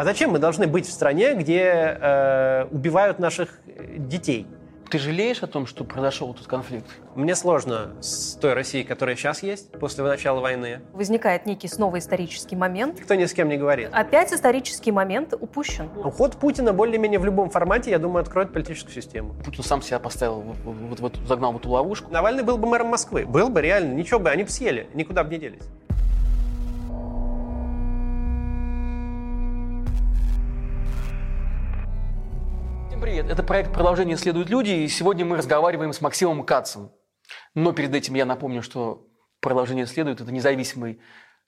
А зачем мы должны быть в стране, где э, убивают наших детей? Ты жалеешь о том, что произошел этот конфликт? Мне сложно с той Россией, которая сейчас есть, после начала войны. Возникает некий снова исторический момент. Никто ни с кем не говорит. Опять исторический момент упущен. Уход Путина более-менее в любом формате, я думаю, откроет политическую систему. Путин сам себя поставил, вот, вот, вот, загнал в эту ловушку. Навальный был бы мэром Москвы. Был бы реально, ничего бы, они бы съели, никуда бы не делись. Привет! Это проект «Продолжение следуют люди», и сегодня мы разговариваем с Максимом Кацем. Но перед этим я напомню, что «Продолжение следует» – это независимый,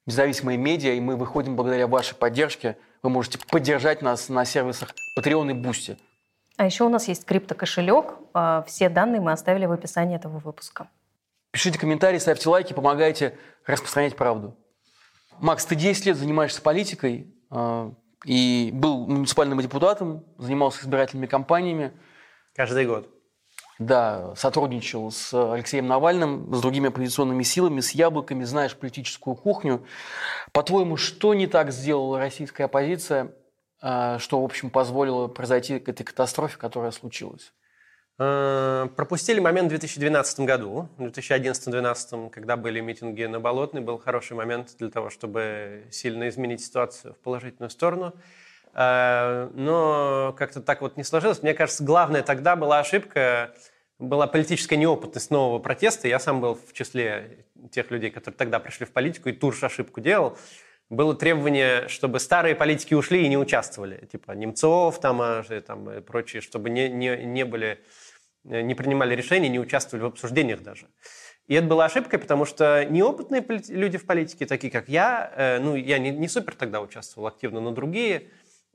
независимые медиа, и мы выходим благодаря вашей поддержке. Вы можете поддержать нас на сервисах Patreon и Boosty. А еще у нас есть криптокошелек. А, все данные мы оставили в описании этого выпуска. Пишите комментарии, ставьте лайки, помогайте распространять правду. Макс, ты 10 лет занимаешься политикой. И был муниципальным депутатом, занимался избирательными кампаниями. Каждый год. Да, сотрудничал с Алексеем Навальным, с другими оппозиционными силами, с яблоками, знаешь политическую кухню. По-твоему, что не так сделала российская оппозиция, а, что, в общем, позволило произойти к этой катастрофе, которая случилась? Э, пропустили момент в 2012 году. В 2011-2012, когда были митинги на Болотной, был хороший момент для того, чтобы сильно изменить ситуацию в положительную сторону. Э, но как-то так вот не сложилось. Мне кажется, главная тогда была ошибка, была политическая неопытность нового протеста. Я сам был в числе тех людей, которые тогда пришли в политику, и Турш ошибку делал. Было требование, чтобы старые политики ушли и не участвовали. Типа Немцов там, а, там и прочие, чтобы не, не, не были не принимали решения, не участвовали в обсуждениях даже. И это была ошибка, потому что неопытные люди в политике, такие как я, э, ну, я не, не супер тогда участвовал активно, но другие,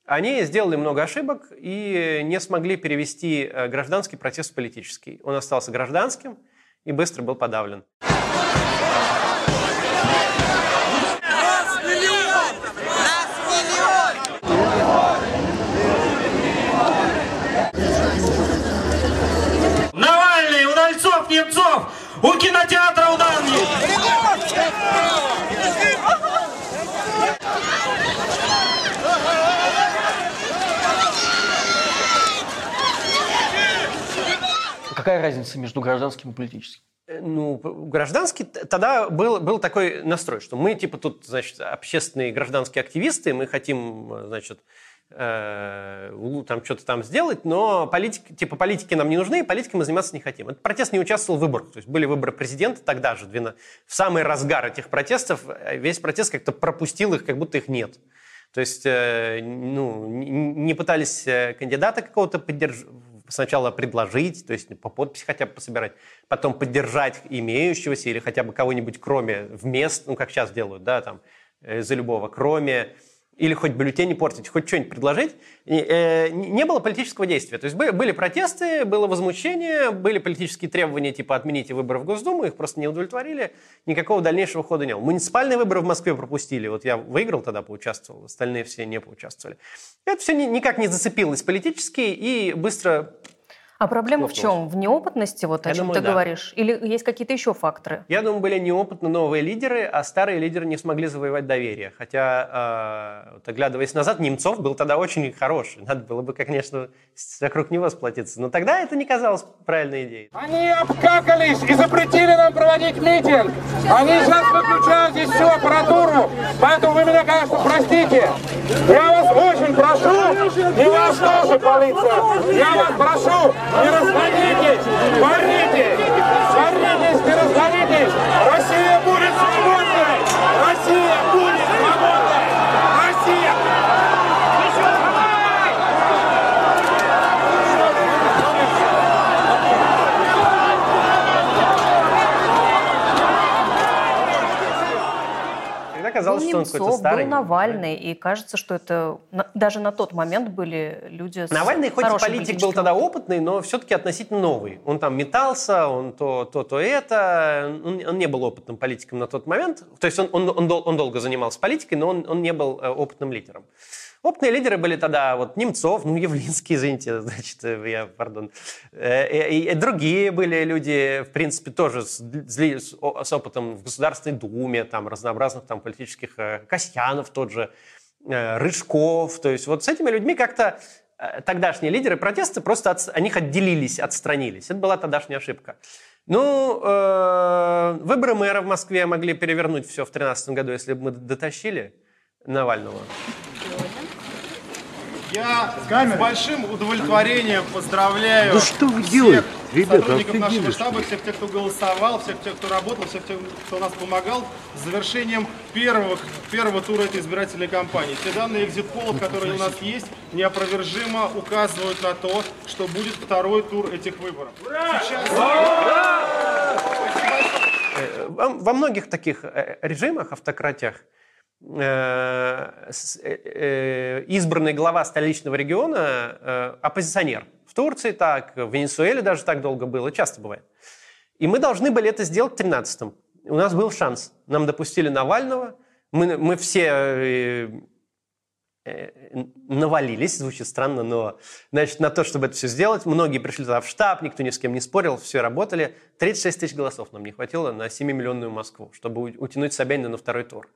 они сделали много ошибок и не смогли перевести э, гражданский протест в политический. Он остался гражданским и быстро был подавлен. У кинотеатра у Дании! Какая разница между гражданским и политическим? Э, ну, гражданский, тогда был, был такой настрой, что мы, типа, тут, значит, общественные гражданские активисты, мы хотим, значит, Э, там что-то там сделать, но политики, типа политики нам не нужны, политикой мы заниматься не хотим. Этот протест не участвовал в выборах. То есть были выборы президента тогда же, в самый разгар этих протестов, э, весь протест как-то пропустил их, как будто их нет. То есть э, ну, не пытались кандидата какого-то поддержать, сначала предложить, то есть по подписи хотя бы пособирать, потом поддержать имеющегося или хотя бы кого-нибудь кроме вместо, ну как сейчас делают, да, там, за любого, кроме или хоть бюллетени портить, хоть что-нибудь предложить, э, не было политического действия. То есть были протесты, было возмущение, были политические требования типа отмените выборы в Госдуму, их просто не удовлетворили, никакого дальнейшего хода не было. Муниципальные выборы в Москве пропустили, вот я выиграл тогда, поучаствовал, остальные все не поучаствовали. Это все никак не зацепилось политически и быстро а проблема в чем? В неопытности, вот о Я чем думаю, ты да. говоришь? Или есть какие-то еще факторы? Я думаю, были неопытны новые лидеры, а старые лидеры не смогли завоевать доверие. Хотя, э, вот, оглядываясь назад, Немцов был тогда очень хороший. Надо было бы, конечно, вокруг него сплотиться. Но тогда это не казалось правильной идеей. Они обкакались и запретили нам проводить митинг. Они сейчас выключают здесь всю аппаратуру. Поэтому вы меня, конечно, простите. Я вас очень прошу, и вас тоже, полиция. Я вас прошу, не! Боритесь! Боритесь, казалось, был что Немцов, он какой-то старый. был Навальный, и кажется, что это даже на тот момент были люди Навальный хоть и политик был тогда опытный, но все-таки относительно новый. Он там метался, он то, то, то это. Он, он не был опытным политиком на тот момент. То есть он, он, он, он долго занимался политикой, но он, он не был э, опытным лидером. Опытные лидеры были тогда вот Немцов, ну, Явлинский, извините, значит, э, я, пардон. Э, и, и другие были люди, в принципе, тоже с, с, с опытом в Государственной Думе, там, разнообразных там политических, э, Касьянов тот же, Рыжков. То есть вот с этими людьми как-то тогдашние лидеры протеста просто от, от них отделились, отстранились. Это была тогдашняя ошибка. Ну, э, выборы мэра в Москве могли перевернуть все в 2013 году, если бы мы дотащили Навального. Я с большим удовлетворением поздравляю да что вы делаете, ребята, сотрудников нашего штаба, всех тех, кто голосовал, всех тех, кто работал, всех тех, кто нас помогал с завершением первого, первого тура этой избирательной кампании. Те данные экзит-полов, которые у нас есть, неопровержимо указывают на то, что будет второй тур этих выборов. Сейчас... Э, во многих таких э, режимах, автократиях, избранный глава столичного региона оппозиционер. В Турции так, в Венесуэле даже так долго было, часто бывает. И мы должны были это сделать в 13-м. У нас был шанс. Нам допустили Навального. Мы, мы все навалились, звучит странно, но значит, на то, чтобы это все сделать. Многие пришли туда в штаб, никто ни с кем не спорил, все работали. 36 тысяч голосов нам не хватило на 7-миллионную Москву, чтобы утянуть Собянина на второй тур.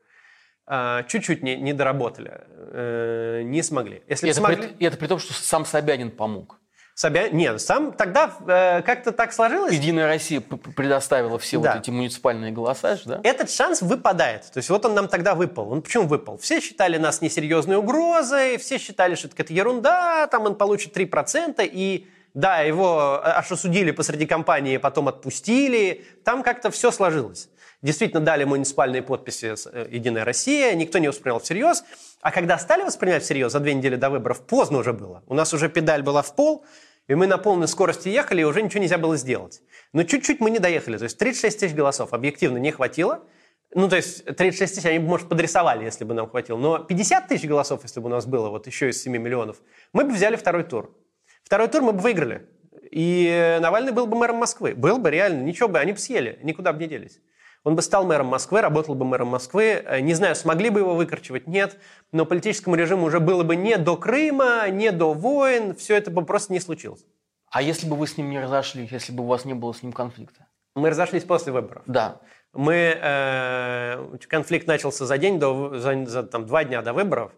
А, чуть-чуть не, не доработали, э, не смогли. Если это смогли... при, это при том, что сам Собянин помог. Собянин, нет, сам тогда э, как-то так сложилось. Единая Россия предоставила все да. вот эти муниципальные голоса, да? Этот шанс выпадает. То есть вот он нам тогда выпал. Он почему выпал? Все считали нас несерьезной угрозой, все считали, что это ерунда, там он получит 3%, и да, его аж осудили посреди кампании, потом отпустили. Там как-то все сложилось. Действительно дали муниципальные подписи э, «Единая Россия», никто не воспринял всерьез. А когда стали воспринимать всерьез за две недели до выборов, поздно уже было. У нас уже педаль была в пол, и мы на полной скорости ехали, и уже ничего нельзя было сделать. Но чуть-чуть мы не доехали. То есть 36 тысяч голосов объективно не хватило. Ну, то есть 36 тысяч они бы, может, подрисовали, если бы нам хватило. Но 50 тысяч голосов, если бы у нас было, вот еще из 7 миллионов, мы бы взяли второй тур. Второй тур мы бы выиграли. И Навальный был бы мэром Москвы. Был бы реально, ничего бы, они бы съели, никуда бы не делись. Он бы стал мэром Москвы, работал бы мэром Москвы. Э, не знаю, смогли бы его выкорчевать, нет. Но политическому режиму уже было бы не до Крыма, не до войн. Все это бы просто не случилось. А если бы вы с ним не разошлись, если бы у вас не было с ним конфликта? Мы разошлись после выборов. Да. Мы, э, конфликт начался за день, до, за, за там, два дня до выборов.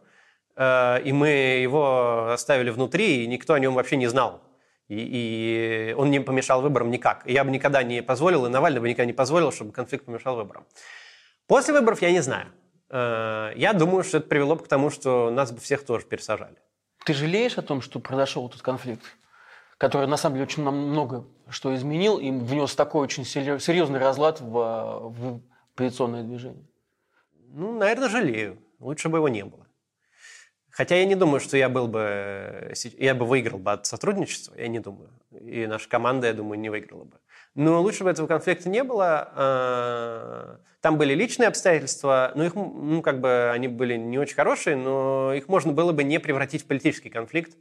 Э, и мы его оставили внутри, и никто о нем вообще не знал. И, и он не помешал выборам никак. И я бы никогда не позволил, и Навальный бы никогда не позволил, чтобы конфликт помешал выборам. После выборов я не знаю. Э, я думаю, что это привело бы к тому, что нас бы всех тоже пересажали. Ты жалеешь о том, что произошел этот конфликт, который на самом деле очень много что изменил и внес такой очень серьезный разлад в, в оппозиционное движение? Ну, наверное, жалею. Лучше бы его не было. Хотя я не думаю, что я был бы, я бы выиграл бы от сотрудничества, я не думаю. И наша команда, я думаю, не выиграла бы. Но лучше бы этого конфликта не было. А, там были личные обстоятельства, но их, ну, как бы, они были не очень хорошие, но их можно было бы не превратить в политический конфликт.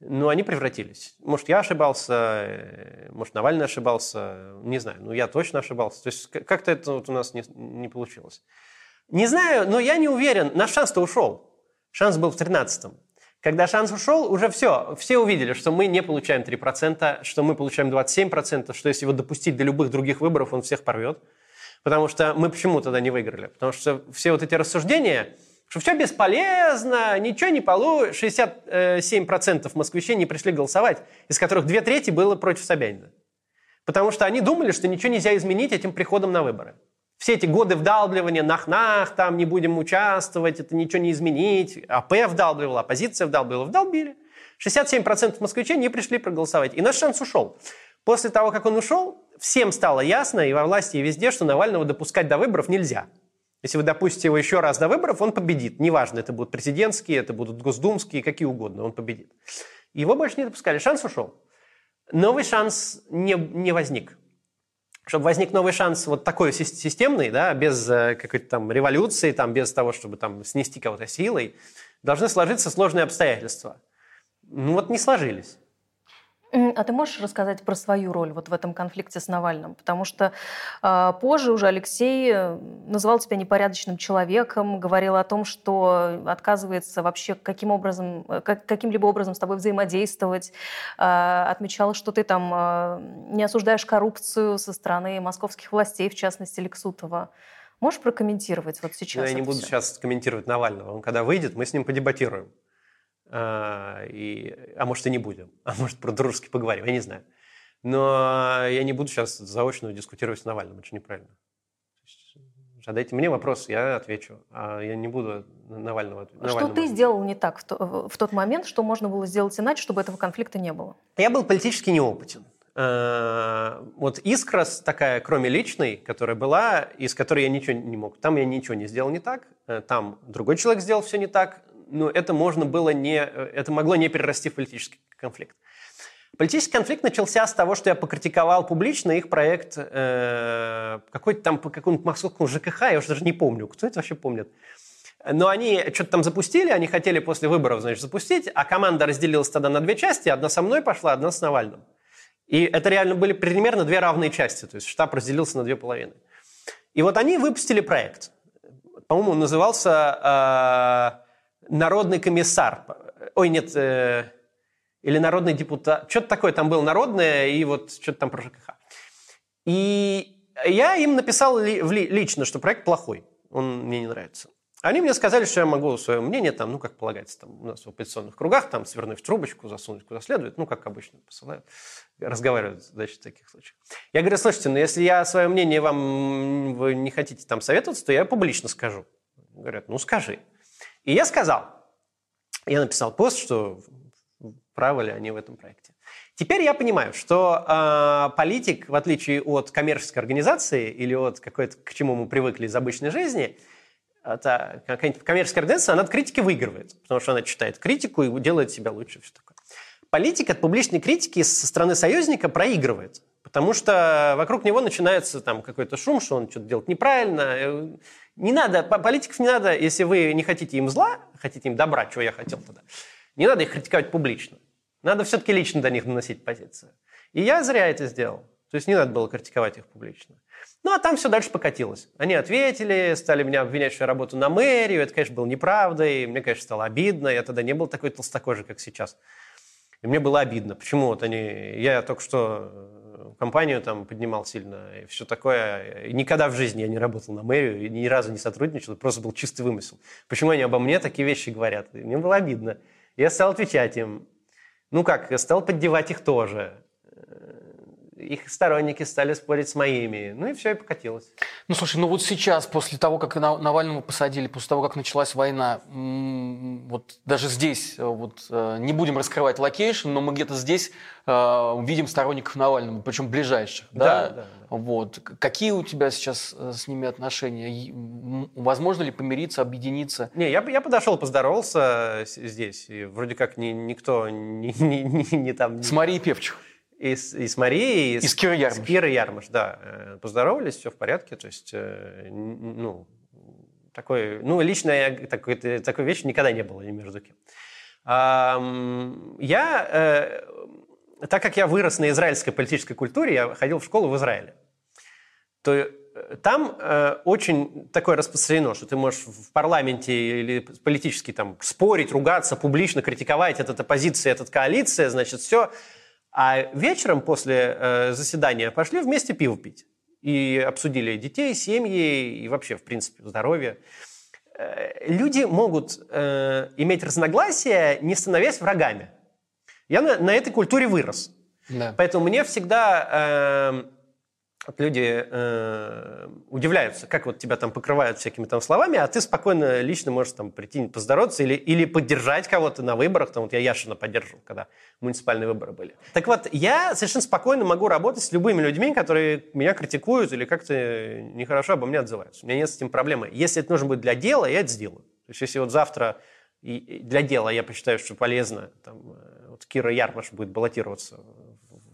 Но они превратились. Может, я ошибался, э, может, Навальный ошибался, не знаю, но я точно ошибался. То есть как-то это вот у нас не, не получилось. Не знаю, но я не уверен, наш шанс-то ушел. Шанс был в 13-м. Когда шанс ушел, уже все. Все увидели, что мы не получаем 3%, что мы получаем 27%, что если его допустить до любых других выборов, он всех порвет. Потому что мы почему тогда не выиграли? Потому что все вот эти рассуждения, что все бесполезно, ничего не получится. 67% москвичей не пришли голосовать, из которых две трети было против Собянина. Потому что они думали, что ничего нельзя изменить этим приходом на выборы. Все эти годы вдалбливания, нах-нах, там не будем участвовать, это ничего не изменить. АП вдалбливала, оппозиция вдалбливала, вдалбили. 67% москвичей не пришли проголосовать. И наш шанс ушел. После того, как он ушел, всем стало ясно, и во власти, и везде, что Навального допускать до выборов нельзя. Если вы допустите его еще раз до выборов, он победит. Неважно, это будут президентские, это будут госдумские, какие угодно, он победит. Его больше не допускали, шанс ушел. Новый шанс не, не возник чтобы возник новый шанс вот такой системный, да, без э, какой-то там революции, там, без того, чтобы там снести кого-то силой, должны сложиться сложные обстоятельства. Ну вот не сложились. А ты можешь рассказать про свою роль вот в этом конфликте с Навальным? Потому что э, позже уже Алексей э, называл тебя непорядочным человеком, говорил о том, что отказывается вообще каким образом, э, как, каким-либо образом с тобой взаимодействовать, э, отмечал, что ты там э, не осуждаешь коррупцию со стороны московских властей, в частности Лексутова. Можешь прокомментировать вот сейчас? Ну, я не буду всё? сейчас комментировать Навального. Он когда выйдет, мы с ним подебатируем. А, и, а может и не будем. А может про дружески поговорим, я не знаю. Но я не буду сейчас заочно дискутировать с Навальным. Это неправильно. Есть, Задайте мне вопрос, я отвечу. А я не буду Навального отв- Что ты отвечать. сделал не так в, то- в тот момент, что можно было сделать иначе, чтобы этого конфликта не было? Я был политически неопытен. Э, Вот искра такая, кроме личной, которая была, из которой я ничего не мог. Там я ничего не сделал не так, э, там другой человек сделал все не так, но это можно было не, э, это могло не перерасти в политический конфликт. Политический конфликт начался с того, что я покритиковал публично их проект э, какой-то там по какому-то московскому ЖКХ, я уже даже не помню, кто это вообще помнит. Но они что-то там запустили, они хотели после выборов, значит, запустить, а команда разделилась тогда на две части, одна со мной пошла, одна с Навальным. И это реально были примерно две равные части, то есть штаб разделился на две половины. И вот они выпустили проект. По-моему, он назывался э, «Народный комиссар». Ой, нет, э, или «Народный депутат». Что-то такое там было народное, и вот что-то там про ЖКХ. И я им написал ли- ли- лично, что проект плохой, он мне не нравится. Они мне сказали, что я могу свое мнение, там, ну, как полагается, там, у нас в оппозиционных кругах, там, свернуть в трубочку, засунуть куда следует, ну, как обычно посылают, разговаривают, значит, в таких случаях. Я говорю, слушайте, ну, если я свое мнение вам, вы не хотите там советоваться, то я публично скажу. Говорят, ну, скажи. И я сказал. Я написал пост, что правы ли они в этом проекте. Теперь я понимаю, что э, политик, в отличие от коммерческой организации или от какой-то, к чему мы привыкли из обычной жизни, это какая-нибудь коммерческая организация, она от критики выигрывает, потому что она читает критику и делает себя лучше. Все такое. Политик от публичной критики со стороны союзника проигрывает, потому что вокруг него начинается там какой-то шум, что он что-то делает неправильно. Не надо, по- политиков не надо, если вы не хотите им зла, хотите им добра, чего я хотел тогда, не надо их критиковать публично. Надо все-таки лично до них наносить позицию. И я зря это сделал. То есть не надо было критиковать их публично. Ну, а там все дальше покатилось. Они ответили, стали меня обвинять, что я работаю на мэрию. Это, конечно, было неправдой. Мне, конечно, стало обидно. Я тогда не был такой толстокожий, как сейчас. И мне было обидно. Почему вот они... Я только что компанию там поднимал сильно и все такое. И никогда в жизни я не работал на мэрию и ни разу не сотрудничал. Это просто был чистый вымысел. Почему они обо мне такие вещи говорят? И мне было обидно. Я стал отвечать им. Ну как, я стал поддевать их тоже. Их сторонники стали спорить с моими. Ну и все, и покатилось. Ну, слушай, ну вот сейчас, после того, как На- Навального посадили, после того, как началась война, вот даже здесь, э, вот э, не будем раскрывать location, но мы где-то здесь э, видим сторонников Навального, причем ближайших. Да, Да, да, да. Вот. Какие у тебя сейчас э, с ними отношения? Возможно ли помириться, объединиться? Не, я, я подошел, поздоровался здесь. И вроде как ни, никто не, не, не- не там... С Марией Певчих. И с, и с Марией, И с Кирой Ярмаш. С Кирой Ярмаш, да. Э, Поздоровались, все в порядке. То есть, э, ну, такой, ну, лично я такой, такой вещи никогда не было ни между кем. Я, э, так как я вырос на израильской политической культуре, я ходил в школу в Израиле, то там э, очень такое распространено, что ты можешь в парламенте или политически там спорить, ругаться, публично критиковать, этот оппозиция, этот коалиция, значит, все. А вечером после э, заседания пошли вместе пиво пить. И обсудили детей, семьи и вообще, в принципе, здоровье. Э, люди могут э, иметь разногласия, не становясь врагами. Я на, на этой культуре вырос. Да. Поэтому мне всегда э, люди э, удивляются, как вот тебя там покрывают всякими там словами, а ты спокойно лично можешь там прийти поздороваться или, или поддержать кого-то на выборах. Там вот я Яшина поддерживал, когда муниципальные выборы были. Так вот, я совершенно спокойно могу работать с любыми людьми, которые меня критикуют или как-то нехорошо обо мне отзываются. У меня нет с этим проблемы. Если это нужно будет для дела, я это сделаю. То есть если вот завтра для дела я посчитаю, что полезно, там, э, вот Кира Ярмаш будет баллотироваться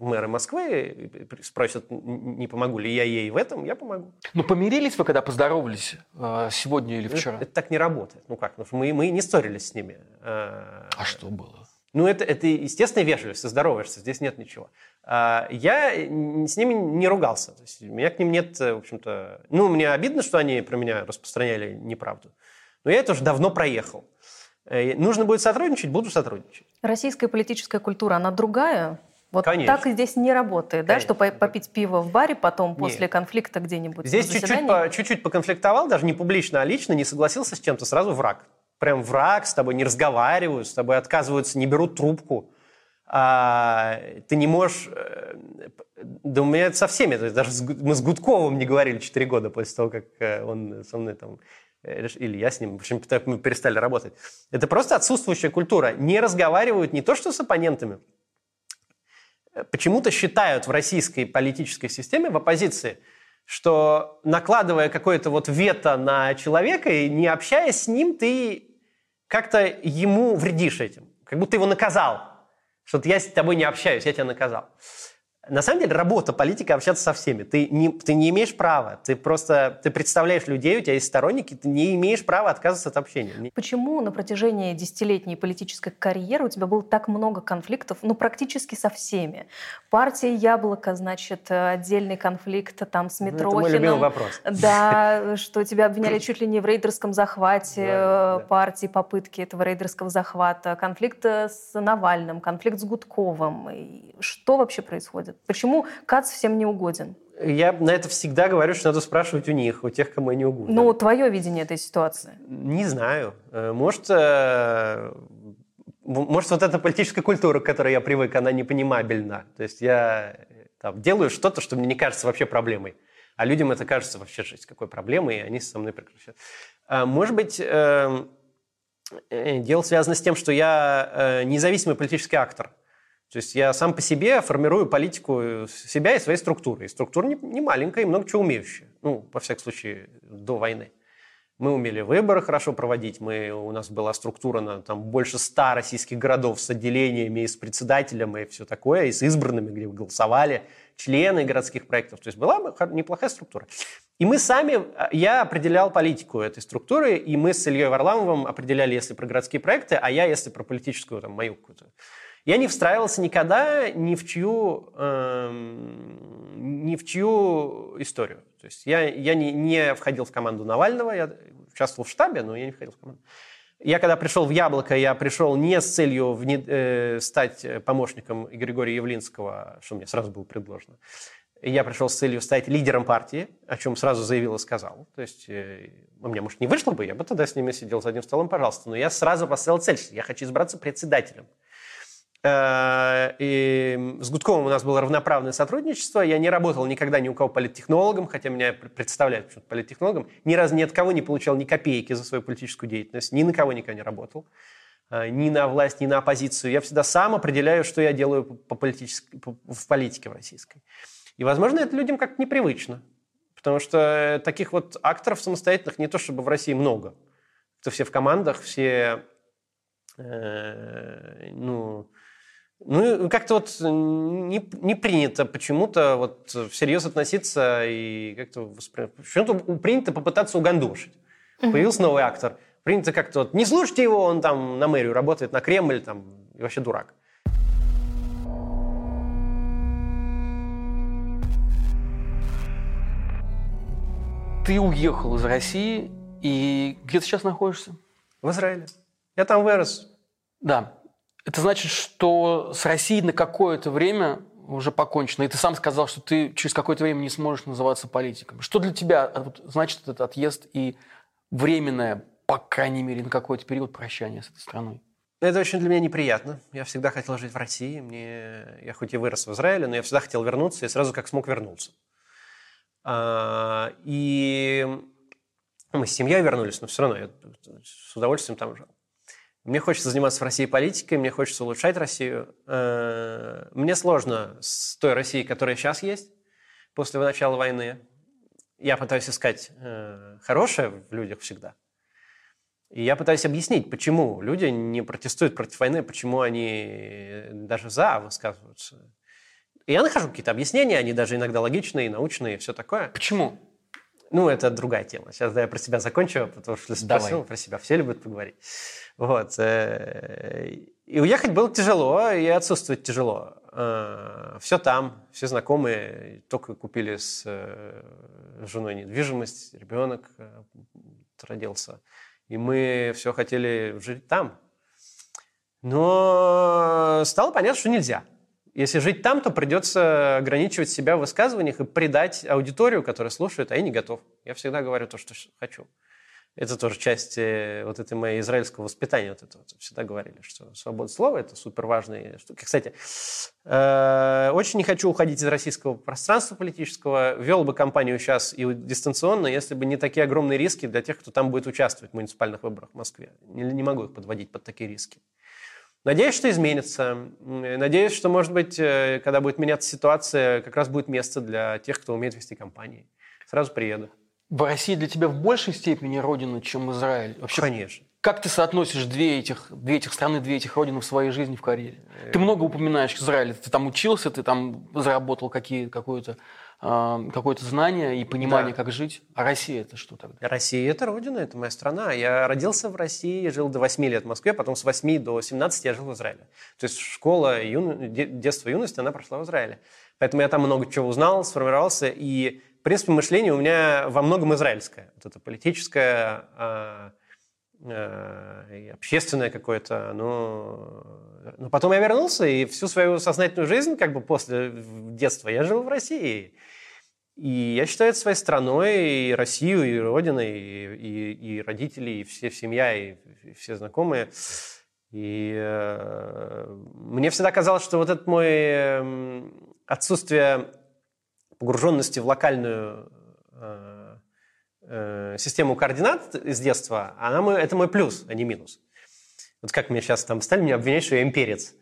в мэры Москвы, и спросят, не помогу ли я ей в этом, я помогу. Ну, помирились вы, когда поздоровались э, сегодня или вчера? Это, это так не работает. Ну как, ну, мы, мы не ссорились с ними. А, А что было? Ну, это, это естественная вежливость, ты здороваешься, здесь нет ничего. А, Я с ними не ругался. То есть у меня к ним нет, в общем-то... Ну, мне обидно, что они про меня распространяли неправду. Но я это уже давно проехал. Э, Нужно будет сотрудничать, буду сотрудничать. Российская политическая культура, она другая Вот Конечно. так и здесь не работает, да, что Конечно. по- попить пиво в баре потом Нет. после конфликта где-нибудь Здесь чуть-чуть, по- чуть-чуть поконфликтовал, даже не публично, а лично, не согласился с чем-то, сразу враг. Прям враг, с тобой не разговаривают, с тобой отказываются, не берут трубку. А, ты не можешь... э, Да у меня это со всеми. даже с мы с Гудковым не говорили 4 года после того, как э, он со мной там... э, Или я с ним, в общем, мы перестали работать. Это просто отсутствующая культура. Не разговаривают не то что с оппонентами, почему-то считают в российской политической системе, в оппозиции, что накладывая какое-то вот вето на человека и не общаясь с ним, ты как-то ему вредишь этим. Как будто его наказал. Что я с тобой не общаюсь, я тебя наказал. На самом деле работа политика общаться со всеми. Ты не, ты не имеешь права. Ты просто ты представляешь людей, у тебя есть сторонники, ты не имеешь права отказываться от общения. Почему на протяжении десятилетней политической карьеры у тебя было так много конфликтов, ну, практически со всеми? Партия «Яблоко», значит, э, отдельный конфликт там с Ну, это мой любимый Митрохиным. вопрос. Да, что тебя обвиняли чуть ли не в рейдерском захвате э, партии, попытки этого рейдерского захвата, конфликт э, с Навальным, конфликт с Гудковым. Что вообще происходит? Почему Кац всем не угоден? Я на это всегда говорю, что надо спрашивать у них, у тех, кому они угодно. Ну, твое видение этой ситуации. Не знаю. Э, Может, э, может, вот эта политическая культура, к которой я привык, она непонимабельна. То есть я э, там, делаю что-то, что мне не кажется вообще проблемой. А людям это кажется вообще жизнь какой проблемой, и они со мной прекращают. А, Может быть, э, э, дело связано с тем, что я независимый политический актор. То есть я сам по себе формирую политику себя и своей структуры. И структура не, не маленькая и много чего умеющая. Ну, во всяком случае, до войны. Мы умели выборы хорошо проводить. Мы, у нас была структура на там, больше ста российских городов с отделениями и с председателем и все такое, и с избранными, где голосовали члены городских проектов. То есть была неплохая структура. И мы сами, а, я определял политику этой структуры, и мы с Ильей Варламовым определяли, если про городские проекты, а я, если про политическую, там, мою какую-то. Я не встраивался никогда ни в чью, эм, ни в чью историю. То есть я, я не, не входил в команду Навального, я участвовал в штабе, но я не входил в команду. Я когда пришел в «Яблоко», я пришел не с целью вне- э, стать помощником Григория Явлинского, что мне сразу было предложено. Я пришел с целью стать лидером партии, о чем сразу заявил и сказал. То есть э, у меня, может, не вышло бы, я бы тогда с ними сидел за одним столом, пожалуйста. Но я сразу поставил цель, что я хочу избраться председателем. Э, И с Гудковым у нас было равноправное сотрудничество. Я не работал никогда ни у кого политтехнологом, хотя меня пр- представляют почему-то политтехнологом. Ни разу ни от кого не получал ни копейки за свою политическую деятельность. Ни на кого никогда не работал. Э, Ни на власть, ни на оппозицию. Я всегда сам определяю, что я делаю по политической- по- в политике российской. И, возможно, это людям как-то непривычно. Потому что таких вот акторов самостоятельных не то чтобы в России много. Это все в командах, все э, ну, ну, как-то вот не, не принято почему-то вот всерьез относиться и как-то воспринимать. Почему-то принято попытаться угандошить. Появился новый актор. Принято как-то вот, не слушайте его, он там на мэрию работает, на Кремль, там, и вообще дурак. Ты уехал из России, и где ты сейчас находишься? В Израиле. Я там вырос. Да. Это значит, что с Россией на какое-то время уже покончено. И ты сам сказал, что ты через какое-то время не сможешь называться политиком. Что для тебя а, значит этот отъезд и временное, по крайней мере, на какой-то период прощания с этой страной? Это очень для меня неприятно. Я всегда хотел жить в России. Мне... Я хоть и вырос в Израиле, но я всегда хотел вернуться, и сразу как смог вернуться. А, И мы с семьей вернулись, но все равно я с удовольствием там жил. Мне хочется заниматься в России политикой, мне хочется улучшать Россию. Э, Мне сложно с той Россией, которая сейчас есть, после начала войны. Я пытаюсь искать э, хорошее в людях всегда. И я пытаюсь объяснить, почему люди не протестуют против войны, почему они даже за высказываются. И я нахожу какие-то объяснения, они даже иногда логичные, научные, все такое. Почему? Ну, это другая тема. Сейчас да, я про себя закончу, потому что спросил про себя. Все любят поговорить. Вот. э, И уехать было тяжело, и отсутствовать тяжело. Все там, все знакомые, только купили с э, женой недвижимость, ребенок э, родился. И мы все хотели жить там. Но стало понятно, что нельзя. Если жить там, то придется ограничивать себя в высказываниях и предать аудиторию, которая слушает, а я не готов. Я всегда говорю то, что хочу. Это тоже часть э, вот этой моей израильского воспитания. Вот это вот. Всегда говорили, что свобода слова – это супер важная штука. Кстати, э, очень не хочу уходить из российского пространства политического. Вел бы кампанию сейчас и дистанционно, если бы не такие огромные риски для тех, кто там будет участвовать в муниципальных выборах в Москве. Не, не могу их подводить под такие риски. Надеюсь, что изменится. Надеюсь, что, может быть, э, когда будет меняться ситуация, как раз будет место для тех, кто умеет вести кампании. Сразу приеду. В России для тебя в большей степени родина, чем Израиль? Вообще, Конечно. Как ты соотносишь две этих, две этих страны, две этих родины в своей жизни в карьере? Ты много упоминаешь Израиль. Ты там учился, ты там заработал какие, какое-то какое знание и понимание, да. как жить. А Россия это что тогда? Россия – это родина, это моя страна. Я родился в России, жил до 8 лет в Москве, потом с 8 до 17 я жил в Израиле. То есть школа, юно... детство, юность, она прошла в Израиле. Поэтому я там много чего узнал, сформировался, и в принципе, мышление у меня во многом израильское. Вот это политическое, э, э, общественное какое-то. Но, но потом я вернулся, и всю свою сознательную жизнь, как бы после детства, я жил в России. И я считаю это своей страной, и Россию, и Родиной, и, и, и родители, и все семья, и, и все знакомые. И э, мне всегда казалось, что вот это мой э, отсутствие погруженности в локальную э, э, систему координат из детства, она мой, это мой плюс, а не минус. Вот как мне сейчас там стали меня обвинять, что я имперец.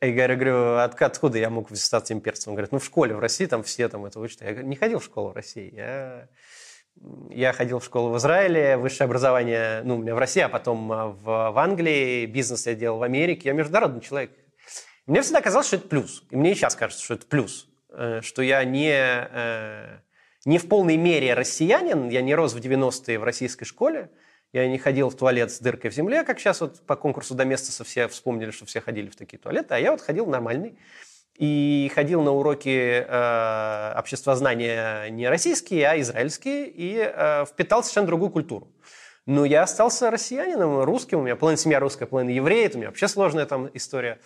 Я говорю, от, откуда я мог стать имперцем? Он говорит, ну в школе в России там все там это учат. Я говорю, не ходил в школу в России. Я, я ходил в школу в Израиле, высшее образование, ну, у меня в России, а потом а, в, в Англии, бизнес я делал в Америке. Я международный человек. Мне всегда казалось, что это плюс. И мне и сейчас кажется, что это плюс. Э, что я не, э, не в полной мере россиянин, я не рос в 90-е в российской школе, я не ходил в туалет с дыркой в земле, как сейчас вот по конкурсу Доместоса все вспомнили, что все ходили в такие туалеты, а я вот ходил нормальный. И ходил на уроки э, обществознания не российские, а израильские, и э, впитал совершенно другую культуру. Но я остался россиянином, русским, у меня половина семья русская, половина евреи, у меня вообще сложная там история.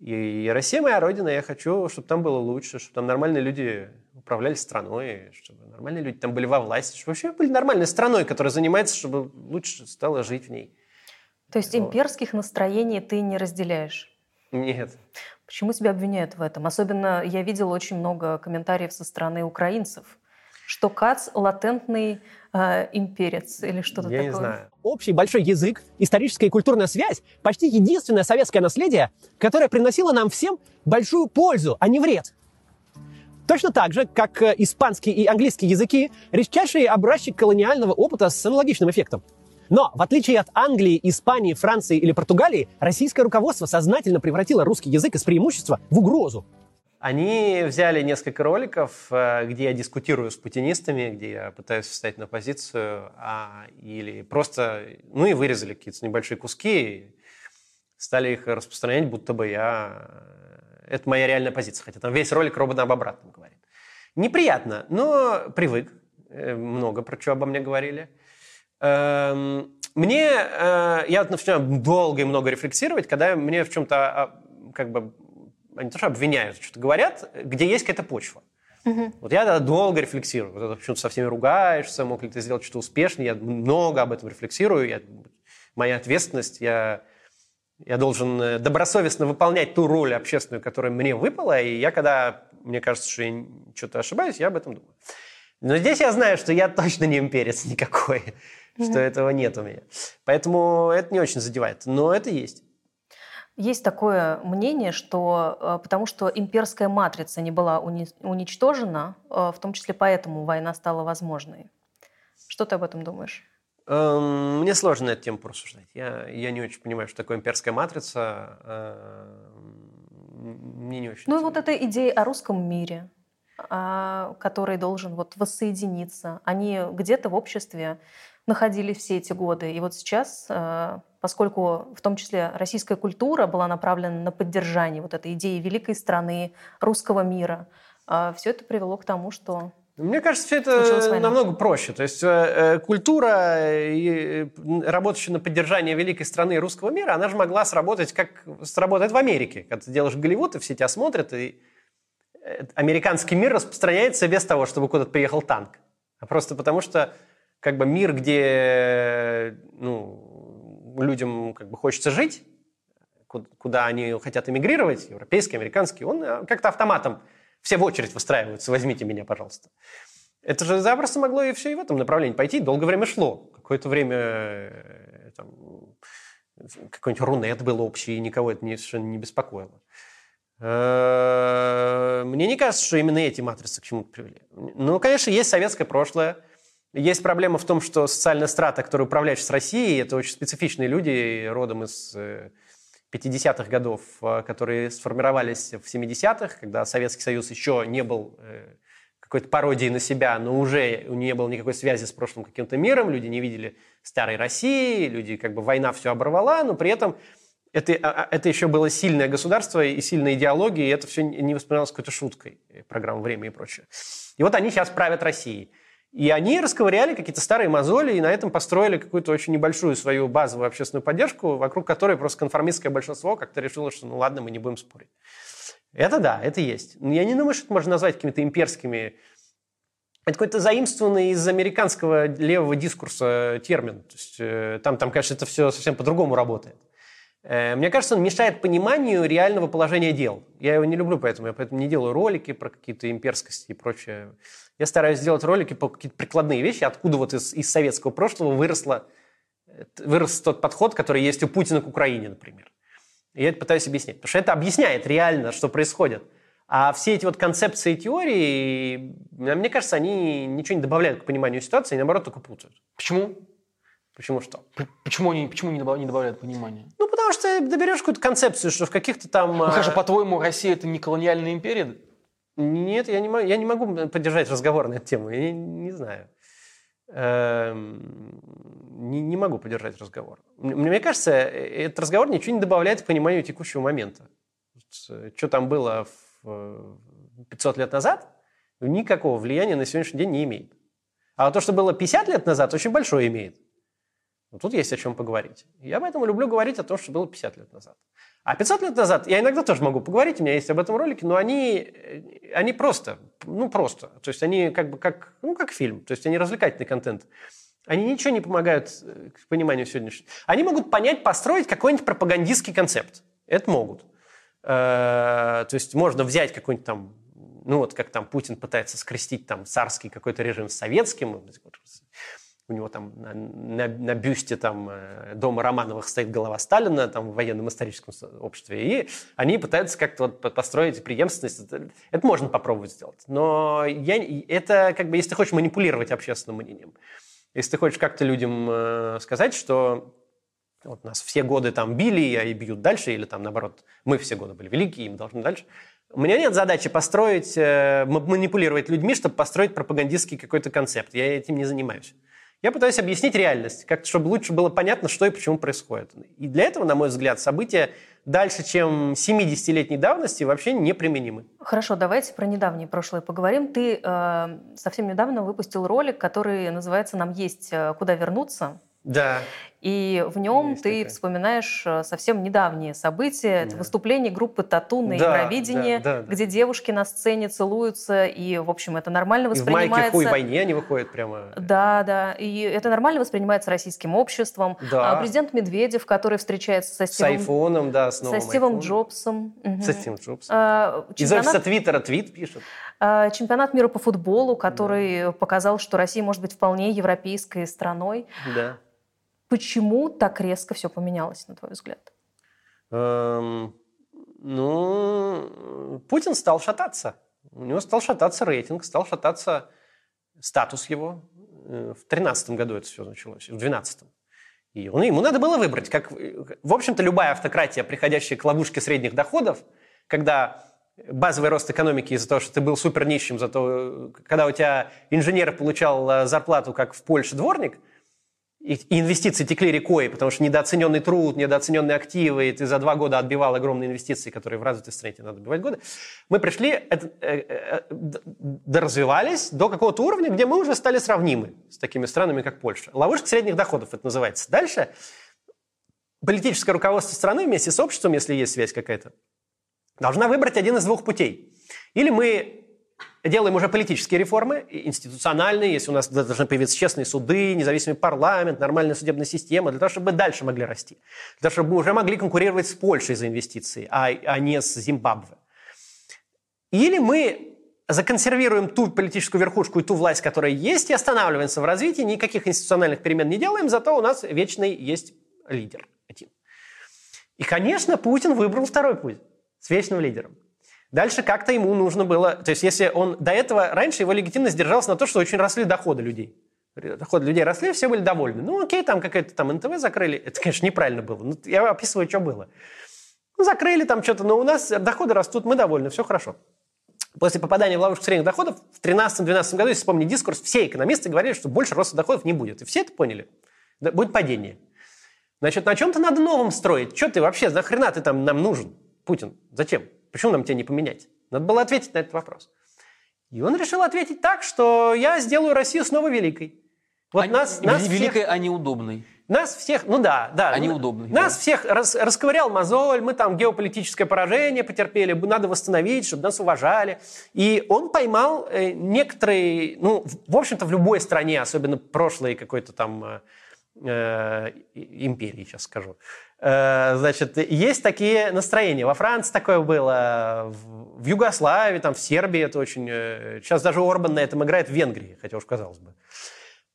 И Россия моя родина, я хочу, чтобы там было лучше, чтобы там нормальные люди управляли страной, чтобы нормальные люди там были во власти, чтобы вообще были нормальной страной, которая занимается, чтобы лучше стало жить в ней. То есть вот. имперских настроений ты не разделяешь? Нет. Почему тебя обвиняют в этом? Особенно я видела очень много комментариев со стороны украинцев, что Кац латентный э, имперец или что-то Я такое. не знаю. Общий большой язык, историческая и культурная связь – почти единственное советское наследие, которое приносило нам всем большую пользу, а не вред. Точно так же, как э, испанский и английский языки, редчайший образчик колониального опыта с аналогичным эффектом. Но, в отличие от Англии, Испании, Франции или Португалии, российское руководство сознательно превратило русский язык из преимущества в угрозу. Они взяли несколько роликов, э, где я дискутирую с путинистами, где я пытаюсь встать на позицию, а, или просто, ну и вырезали какие-то небольшие куски, и стали их распространять, будто бы я... Э, это моя реальная позиция, хотя там весь ролик робот об обратном говорит. Неприятно, но привык. Э, много про что обо мне говорили. Эм, мне, я начинаю долго и много рефлексировать, когда мне в чем-то а, как бы они тоже обвиняют, что-то говорят, где есть какая-то почва. Угу. Вот я да, долго рефлексирую. Вот это почему-то со всеми ругаешься, мог ли ты сделать что-то успешное. Я много об этом рефлексирую. Я, моя ответственность, я, я должен э, добросовестно выполнять ту роль общественную, которая мне выпала. И я, когда мне кажется, что я что-то ошибаюсь, я об этом думаю. Но здесь я знаю, что я точно не имперец никакой, mm что этого нет у меня. Поэтому это не очень задевает. Но это есть. Есть такое мнение, что э, потому что имперская матрица не была уничтожена, э, в том числе поэтому война стала возможной. Что ты об этом думаешь? Эм, мне сложно на эту тему порассуждать. Я, я не очень понимаю, что такое имперская матрица. Эм, мне не очень. Ну вот эта идея о русском мире, а, который должен вот воссоединиться. Они где-то в обществе находились все эти годы. И вот сейчас, э, поскольку в том числе российская культура была направлена на поддержание вот этой идеи великой страны, русского мира, э, все это привело к тому, что Мне кажется, все это намного проще. То есть э, э, культура, э, работающая на поддержание великой страны русского мира, она же могла сработать, как сработает в Америке. Когда ты делаешь Голливуд, и все тебя смотрят, и э, американский мир распространяется без того, чтобы куда-то приехал танк. А просто потому что как бы мир, где ну, людям как бы хочется жить, ку- куда они хотят эмигрировать, европейский, американский, он э, как-то автоматом все в очередь выстраиваются, возьмите меня, пожалуйста. Это же запросто могло и все и в этом направлении пойти. Долгое время шло. Какое-то время э, там, какой-нибудь рунет был общий, и никого это не, совершенно не беспокоило. Э, Мне не кажется, что именно эти матрицы к чему-то привели. Ну, конечно, есть советское прошлое. Есть проблема в том, что социальная страта, которая управляет с Россией, это очень специфичные люди, родом из э, 50-х годов, э, которые сформировались в 70-х, когда Советский Союз еще не был э, какой-то пародией на себя, но уже не было никакой связи с прошлым каким-то миром, люди не видели старой России, люди как бы война все оборвала, но при этом это, а, а, это еще было сильное государство и сильная идеология, и это все не воспринималось какой-то шуткой, э, программа «Время» и прочее. И вот они сейчас правят Россией. И они расковыряли какие-то старые мозоли и на этом построили какую-то очень небольшую свою базовую общественную поддержку, вокруг которой просто конформистское большинство как-то решило, что ну ладно, мы не будем спорить. Это да, это есть. Но я не думаю, что это можно назвать какими-то имперскими... Это какой-то заимствованный из американского левого дискурса термин. То есть, э, там, там, конечно, это все совсем по-другому работает. Э, Мне кажется, он мешает пониманию реального положения дел. Я его не люблю, поэтому я поэтому не делаю ролики про какие-то имперскости и прочее. Я стараюсь сделать ролики по какие-то прикладные вещи, откуда вот из, из советского прошлого выросло, э, вырос тот подход, который есть у Путина к Украине, например. И я это пытаюсь объяснять. Потому что это объясняет реально, что происходит. А все эти вот концепции и теории, мне кажется, они ничего не добавляют к пониманию ситуации, и наоборот только путают. Почему? Почему что? Почему они, почему не добав- не добавляют понимания? Ну, потому что ты берешь какую-то концепцию, что в каких-то там... Ну, хорошо, по-твоему, Россия это не колониальная империя? Нет, я не, могу, я не могу поддержать разговор на эту тему. Я не, не знаю. Эм, Не, не могу поддержать разговор. Мне, мне кажется, э, этот разговор ничего не добавляет к пониманию текущего момента. Э, Что там было в, э, 500 лет назад, никакого влияния на сегодняшний день не имеет. А то, что было 50 лет назад, очень большое имеет. Вот тут есть о чем поговорить. Я поэтому люблю говорить о том, что было 50 лет назад. А 500 лет назад я иногда тоже могу поговорить, у меня есть об этом ролики, но они, э, они просто, ну просто. То есть они как бы как, ну, как фильм, то есть они развлекательный контент. Они ничего не помогают э, к пониманию сегодняшнего. Они могут понять, построить какой-нибудь пропагандистский концепт. Это могут. Э, То есть можно взять какой-нибудь там, ну вот как там Путин пытается скрестить там царский какой-то режим с советским, у него там на, на- на бюсте там э, дома Романовых стоит голова Сталина там в военном историческом обществе, и они пытаются как-то вот по- построить преемственность. Это, это можно попробовать сделать. Но я, это как бы, если ты хочешь манипулировать общественным мнением, если ты хочешь как-то людям э, сказать, что вот нас все годы там били, и бьют дальше, или там наоборот, мы все годы были великие, и мы должны дальше. У меня нет задачи построить, э, манипулировать людьми, чтобы построить пропагандистский какой-то концепт. Я этим не занимаюсь. Я пытаюсь объяснить реальность, как чтобы лучше было понятно, что и почему происходит. И для этого, на мой взгляд, события дальше, чем 70-летней давности, вообще неприменимы. Хорошо, давайте про недавнее прошлое поговорим. Ты э, совсем недавно выпустил ролик, который называется «Нам есть э, куда вернуться». Да. И в нем Есть ты такая. вспоминаешь э, совсем недавние события. Это Да. выступление группы «Тату» на Да, Евровидении, да, да, да. где девушки на сцене целуются, и, в общем, это нормально И в майке воспринимается. хуй войне они выходят прямо. Да, да. И это нормально воспринимается российским обществом. Да. А президент Медведев, который встречается со С Стивом, айфоном, да, с новым со Стивом айфоном. Джобсом. Мгм. Со Стивом Джобсом. А, Из офиса чемпионат, Твиттера твит пишет. а, чемпионат мира по футболу, который показал, что Россия может быть вполне европейской страной. Да. Почему так резко все поменялось, на твой взгляд? Эм, ну, Путин стал шататься. У него стал шататься рейтинг, стал шататься статус его. Э, В 2013 году это все началось, в 2012. И он, ему надо было выбрать. Как, в общем-то, любая автократия, приходящая к ловушке средних доходов, когда базовый рост экономики из-за того, что ты был супер нищим, зато когда у тебя инженер получал э, зарплату, как в Польше дворник, и инвестиции текли рекой, потому что недооцененный труд, недооцененные активы, и ты за два года отбивал огромные инвестиции, которые в развитой стране тебе надо отбивать годы, мы пришли, это, э, э, доразвивались до какого-то уровня, где мы уже стали сравнимы с такими странами, как Польша. Ловушка средних доходов это называется. Дальше политическое руководство страны вместе с обществом, если есть связь какая-то, должна выбрать один из двух путей. Или мы делаем уже политические реформы, институциональные, если у нас должны появиться честные суды, независимый парламент, нормальная судебная система, для того, чтобы мы дальше могли расти. Для того, чтобы мы уже могли конкурировать с Польшей за инвестиции, а, а не с Зимбабве. Или мы законсервируем ту политическую верхушку и ту власть, которая есть, и останавливаемся в развитии, никаких институциональных перемен не делаем, зато у нас вечный есть лидер один. И, конечно, Путин выбрал второй путь с вечным лидером. Дальше как-то ему нужно было... То есть если он до этого... Раньше его легитимность держалась на то, что очень росли доходы людей. Доходы людей росли, все были довольны. Ну, окей, там какая-то там НТВ закрыли. Это, конечно, неправильно было. Ну, я описываю, что было. Ну, закрыли там что-то, но у нас доходы растут, мы довольны, все хорошо. После попадания в ловушку средних доходов в 2013-2012 году, если вспомнить дискурс, все экономисты говорили, что больше роста доходов не будет. И все это поняли. Будет падение. Значит, на чем-то надо новым строить. Что ты вообще, нахрена ты там нам нужен, Путин? Зачем? Почему нам тебя не поменять? Надо было ответить на этот вопрос. И он решил ответить так, что я сделаю Россию снова великой. Вот а нас, нас великой, всех, а неудобной. Нас всех, ну да, да. А неудобной. Нас да. всех рас, расковырял мозоль, мы там геополитическое поражение потерпели, надо восстановить, чтобы нас уважали. И он поймал э, некоторые, ну, в общем-то, в любой стране, особенно прошлой какой-то там э, э империи, сейчас скажу, значит, есть такие настроения. Во Франции такое было, в Югославии, там, в Сербии это очень... Э, сейчас даже Орбан на этом играет в Венгрии, хотя уж казалось бы.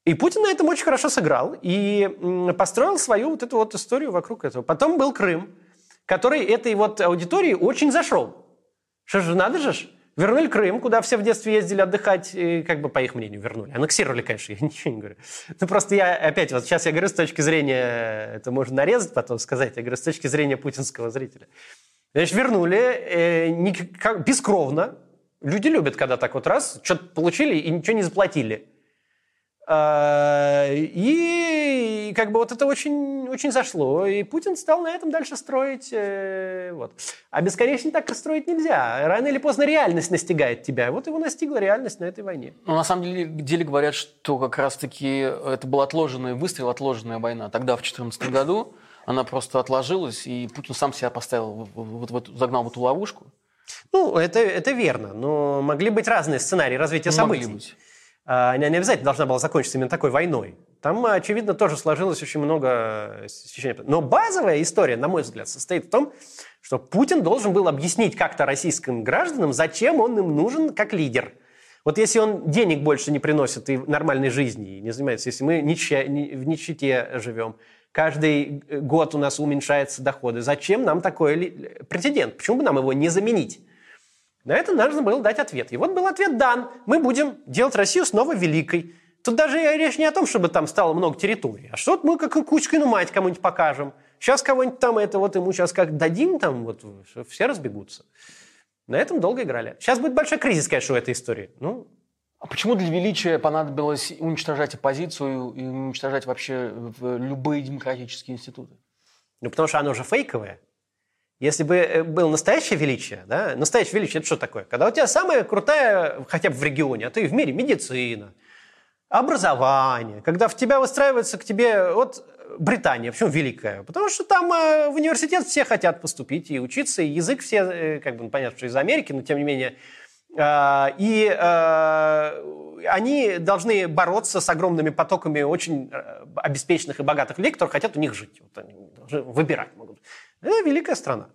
И Путин на этом очень хорошо сыграл и построил свою вот эту вот историю вокруг этого. Потом был Крым, который этой вот аудитории очень зашел. Что же, надо же, Вернули Крым, куда все в детстве ездили отдыхать, как бы по их мнению вернули. Аннексировали, конечно, я ничего не говорю. Ну просто я опять, вот сейчас я говорю с точки зрения, это можно нарезать потом сказать, я говорю с точки зрения путинского зрителя. Значит, вернули э, не, бескровно. Люди любят, когда так вот раз, что-то получили и ничего не заплатили. А, и как бы вот это очень, очень зашло. И Путин стал на этом дальше строить. Э, вот. А бесконечно так строить нельзя. Рано или поздно реальность настигает тебя. Вот его настигла реальность на этой войне. Ну, на самом деле, деле говорят, что как раз-таки это был отложенный выстрел, отложенная война. Тогда, в 2014 году, она просто отложилась, и Путин сам себя поставил, вот, вот, загнал в эту ловушку. Ну, это, это верно. Но могли быть разные сценарии развития событий. Могли быть. А, не обязательно должна была закончиться именно такой войной. Там, очевидно, тоже сложилось очень много священников. Но базовая история, на мой взгляд, состоит в том, что Путин должен был объяснить как-то российским гражданам, зачем он им нужен как лидер. Вот если он денег больше не приносит и нормальной жизни не занимается, если мы в нищете живем, каждый год у нас уменьшаются доходы, зачем нам такой президент? Почему бы нам его не заменить? На это нужно было дать ответ. И вот был ответ дан. Мы будем делать Россию снова великой. Тут даже речь не о том, чтобы там стало много территорий, а что мы как Кучкину мать кому-нибудь покажем. Сейчас кого-нибудь там это вот ему сейчас как дадим, там вот все разбегутся. На этом долго играли. Сейчас будет большой кризис, конечно, в этой истории. Ну, а почему для величия понадобилось уничтожать оппозицию и уничтожать вообще любые демократические институты? Ну, потому что оно же фейковое. Если бы э, было настоящее величие, да, настоящее величие – это что такое? Когда у тебя самая крутая, хотя бы в регионе, а то и в мире, медицина, образование, когда в тебя выстраивается к тебе, вот Британия, почему великая? Потому что там э, в университет все хотят поступить и учиться, и язык все, э, как бы, ну, понятно, что из Америки, но тем не менее, и э, они должны бороться с огромными потоками очень обеспеченных и богатых людей, которые хотят у них жить. Вот они должны выбирать. Это великая страна.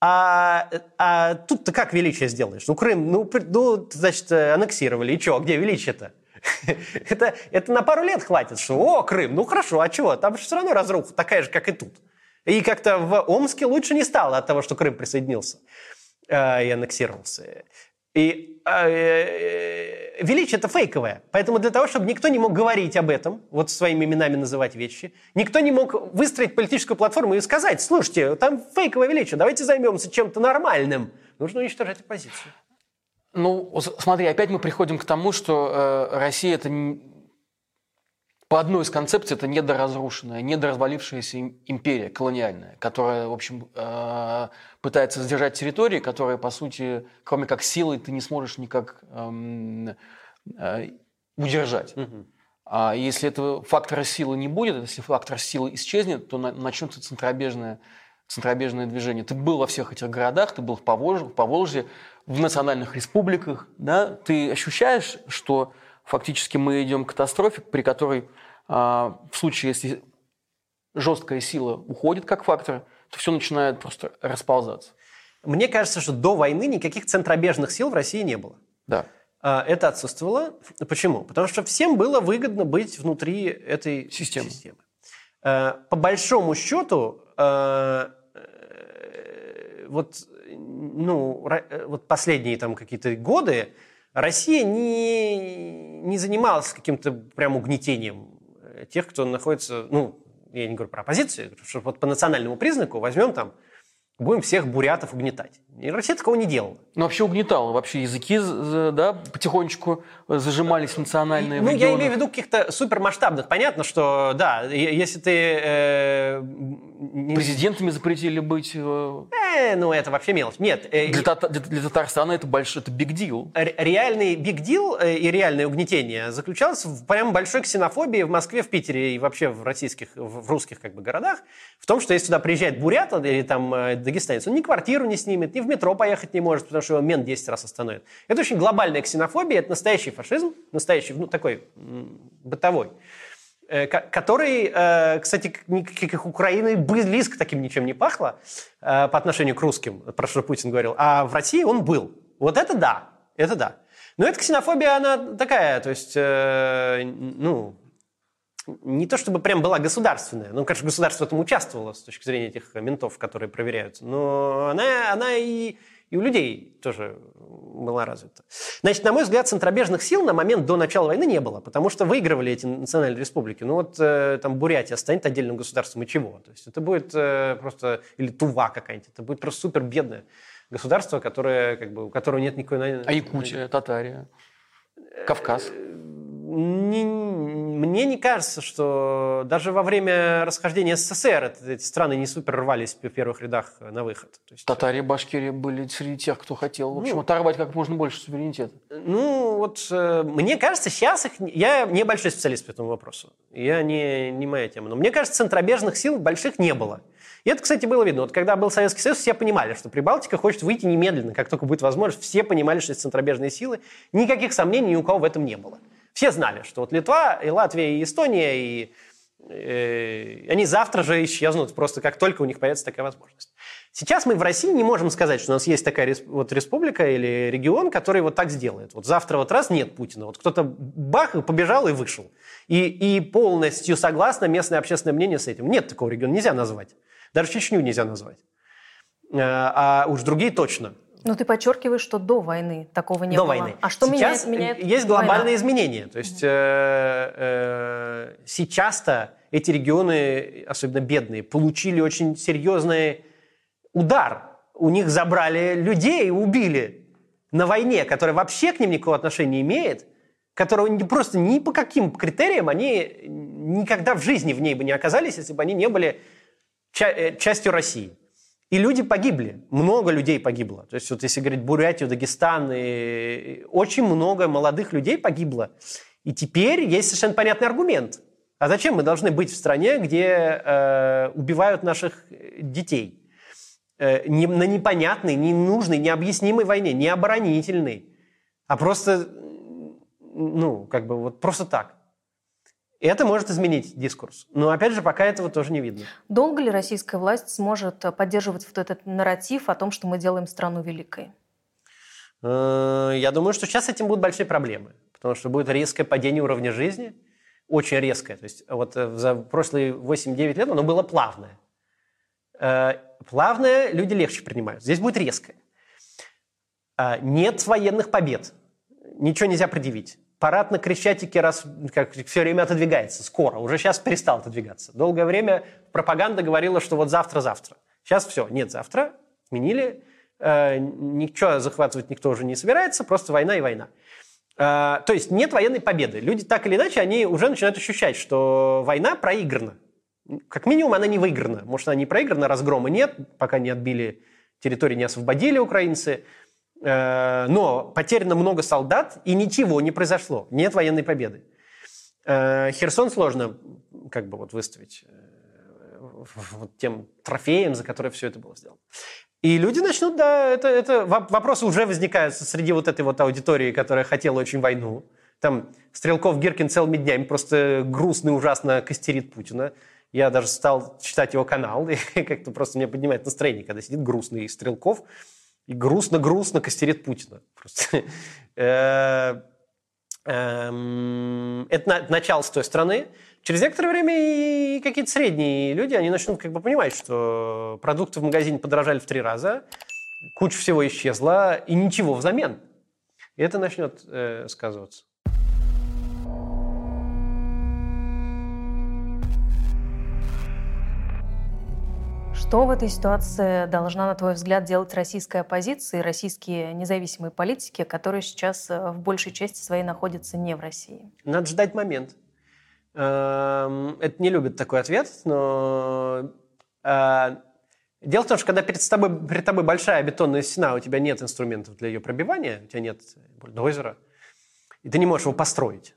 А, а тут-то как величие сделаешь? Ну, Крым, ну, ну значит, аннексировали. И что, где величие-то? это, это на пару лет хватит, что «О, Крым, ну хорошо, а чего? Там же все равно разруха такая же, как и тут». И как-то в Омске лучше не стало от того, что Крым присоединился э, и аннексировался. И э, э, величие это фейковое. Поэтому для того, чтобы никто не мог говорить об этом, вот своими именами называть вещи, никто не мог выстроить политическую платформу и сказать, слушайте, там фейковое величие, давайте займемся чем-то нормальным. Нужно уничтожать оппозицию. Ну, смотри, опять мы приходим к тому, что э, Россия это По одной из концепций это недоразрушенная, недоразвалившаяся им- империя колониальная, которая, в общем, э, пытается сдержать территории, которые, по сути, кроме как силой, ты не сможешь никак эм, э, удержать. А если этого фактора силы не будет, если фактор силы исчезнет, то на- начнется центробежное, центробежное движение. Ты был во всех этих городах, ты был в Поволжье, в, Поволжье, в национальных республиках, да? ты ощущаешь, что фактически мы идем к катастрофе, при которой а, в случае, если жесткая сила уходит как фактор, то все начинает просто расползаться. Мне кажется, что до войны никаких центробежных сил в России не было. Да. А, Это отсутствовало. Почему? Потому что всем было выгодно быть внутри этой Системы. системы. Э, По большому счету, э, вот, ну, э, вот последние там какие-то годы Россия не, не занималась каким-то прям угнетением э, тех, кто находится, ну, я не говорю про оппозицию, что вот по национальному признаку возьмем там, будем всех бурятов угнетать. И Россия такого не делала. Ну, вообще угнетало. Вообще языки да, потихонечку зажимались национальные. в Ну, я имею в виду каких-то супермасштабных. Понятно, что, да, если ты... э, Президентами запретили быть. э, э, ну, это вообще мелочь. Нет, э, Для, Тата- для- для Татарстана это большой, это big deal. ре- реальный big deal э, и реальное угнетение заключалось в прям большой ксенофобии в Москве, в Питере и вообще в российских, в русских как бы городах. В том, что если сюда приезжает бурят или там э, дагестанец, он ни квартиру не снимет, ни в метро поехать не может, потому что его мент 10 раз остановит. Это очень глобальная ксенофобия, это настоящий фашизм, настоящий, ну, такой бытовой. э, ко- который, э, кстати, никаких Украины близко таким ничем не пахло э, по отношению к русским, про что Путин говорил, а в России он был. Вот это да, это да. Но эта ксенофобия, она такая, то есть, ну, не то чтобы прям была государственная, ну, конечно, государство в этом участвовало с точки зрения этих ментов, которые проверяют, но она, она и, и у людей тоже была развита. Значит, на мой взгляд, центробежных сил на момент до начала войны не было, потому что выигрывали эти национальные республики. Ну вот э, там Бурятия станет отдельным государством и чего? То есть это будет э, просто, или Тува какая-нибудь, это будет просто супер бедное государство, которое, как бы, у которого нет никакой... А Якутия, Татария, Кавказ. Не- мне не кажется, что даже во время расхождения СССР эти страны не супер рвались в первых рядах на выход. То есть, Татария, Башкирия были среди тех, кто хотел, в общем, Ну. оторвать как можно больше суверенитета. ну, вот э, мне кажется, сейчас их... не- Я небольшой специалист по этому вопросу. Я не, не моя тема. Но мне кажется, центробежных сил больших не было. И это, кстати, было видно. Вот когда был Советский Союз, все понимали, что Прибалтика хочет выйти немедленно, как только будет возможность. Все понимали, что это центробежные силы. Никаких сомнений ни у кого в этом не было. Все знали, что вот Литва, и Латвия, и Эстония, и э, они завтра же исчезнут, просто как только у них появится такая возможность. Сейчас мы в России не можем сказать, что у нас есть такая вот республика или регион, который вот так сделает. Вот завтра вот раз нет Путина, вот кто-то бах и побежал и вышел. И, и полностью согласно местное общественное мнение с этим. Нет такого региона, нельзя назвать. Даже Чечню нельзя назвать. Э, А уж другие точно. Но ты подчеркиваешь, что до войны такого не до было. войны. А что сейчас меняет, меняет есть глобальные война? изменения. То есть э, э, сейчас-то эти регионы, особенно бедные, получили очень серьезный удар. У них забрали людей убили на войне, которая вообще к ним никакого отношения не имеет, которого просто ни по каким критериям они никогда в жизни в ней бы не оказались, если бы они не были э, частью России. И люди погибли, много людей погибло. То есть вот если говорить Бурятию, Дагестан, и- очень много молодых людей погибло. И теперь есть совершенно понятный аргумент. А зачем мы должны быть в стране, где э, убивают наших э, детей? Э, не- на непонятной, ненужной, необъяснимой войне, не оборонительной, а просто, ну, как бы вот просто так. Это может изменить дискурс. Но, опять же, пока этого тоже не видно. Долго ли российская власть сможет э, поддерживать вот этот нарратив о том, что мы делаем страну великой? Э, Я думаю, что сейчас с этим будут большие проблемы, потому что будет резкое падение уровня жизни, очень резкое. То есть вот э, за прошлые 8-9 лет оно было плавное. Плавное люди легче принимают. Здесь будет резкое. Нет военных побед. Ничего нельзя предъявить. Парад на Крещатике раз, как все время отодвигается. Скоро. Уже сейчас перестал отодвигаться. Долгое время пропаганда говорила, что вот завтра-завтра. Сейчас все. Нет завтра. Сменили. Э, Ничего захватывать никто уже не собирается. Просто война и война. Э, то есть нет военной победы. Люди так или иначе, они уже начинают ощущать, что война проиграна. Как минимум она не выиграна. Может, она не проиграна, разгрома нет, пока не отбили территории, не освободили украинцы. Э, но потеряно много солдат, и ничего не произошло. Нет военной победы. Э, Херсон сложно как бы вот выставить вот тем трофеем, за который все это было сделано. И люди начнут, да, это, это вопросы уже возникают среди вот этой вот аудитории, которая хотела очень войну. Там Стрелков Гиркин целыми днями просто грустно и ужасно костерит Путина. Я даже стал читать его канал, и как-то просто мне поднимает настроение, когда сидит грустный Стрелков и грустно-грустно костерит Путина. Э, эм, это начало с той страны. Через некоторое время и какие-то средние люди, они начнут как бы понимать, что продукты в магазине подорожали в три раза, куча всего исчезла, и ничего взамен. И это начнет э, сказываться. Что в этой ситуации должна, на твой взгляд, делать российская оппозиция и российские независимые политики, которые сейчас э, в большей части своей находятся не в России? Надо ждать момент. Эм, это не любит такой ответ, но э, дело в том, что когда перед тобой, перед тобой большая бетонная стена, у тебя нет инструментов для ее пробивания, у тебя нет бульдозера, и ты не можешь его построить,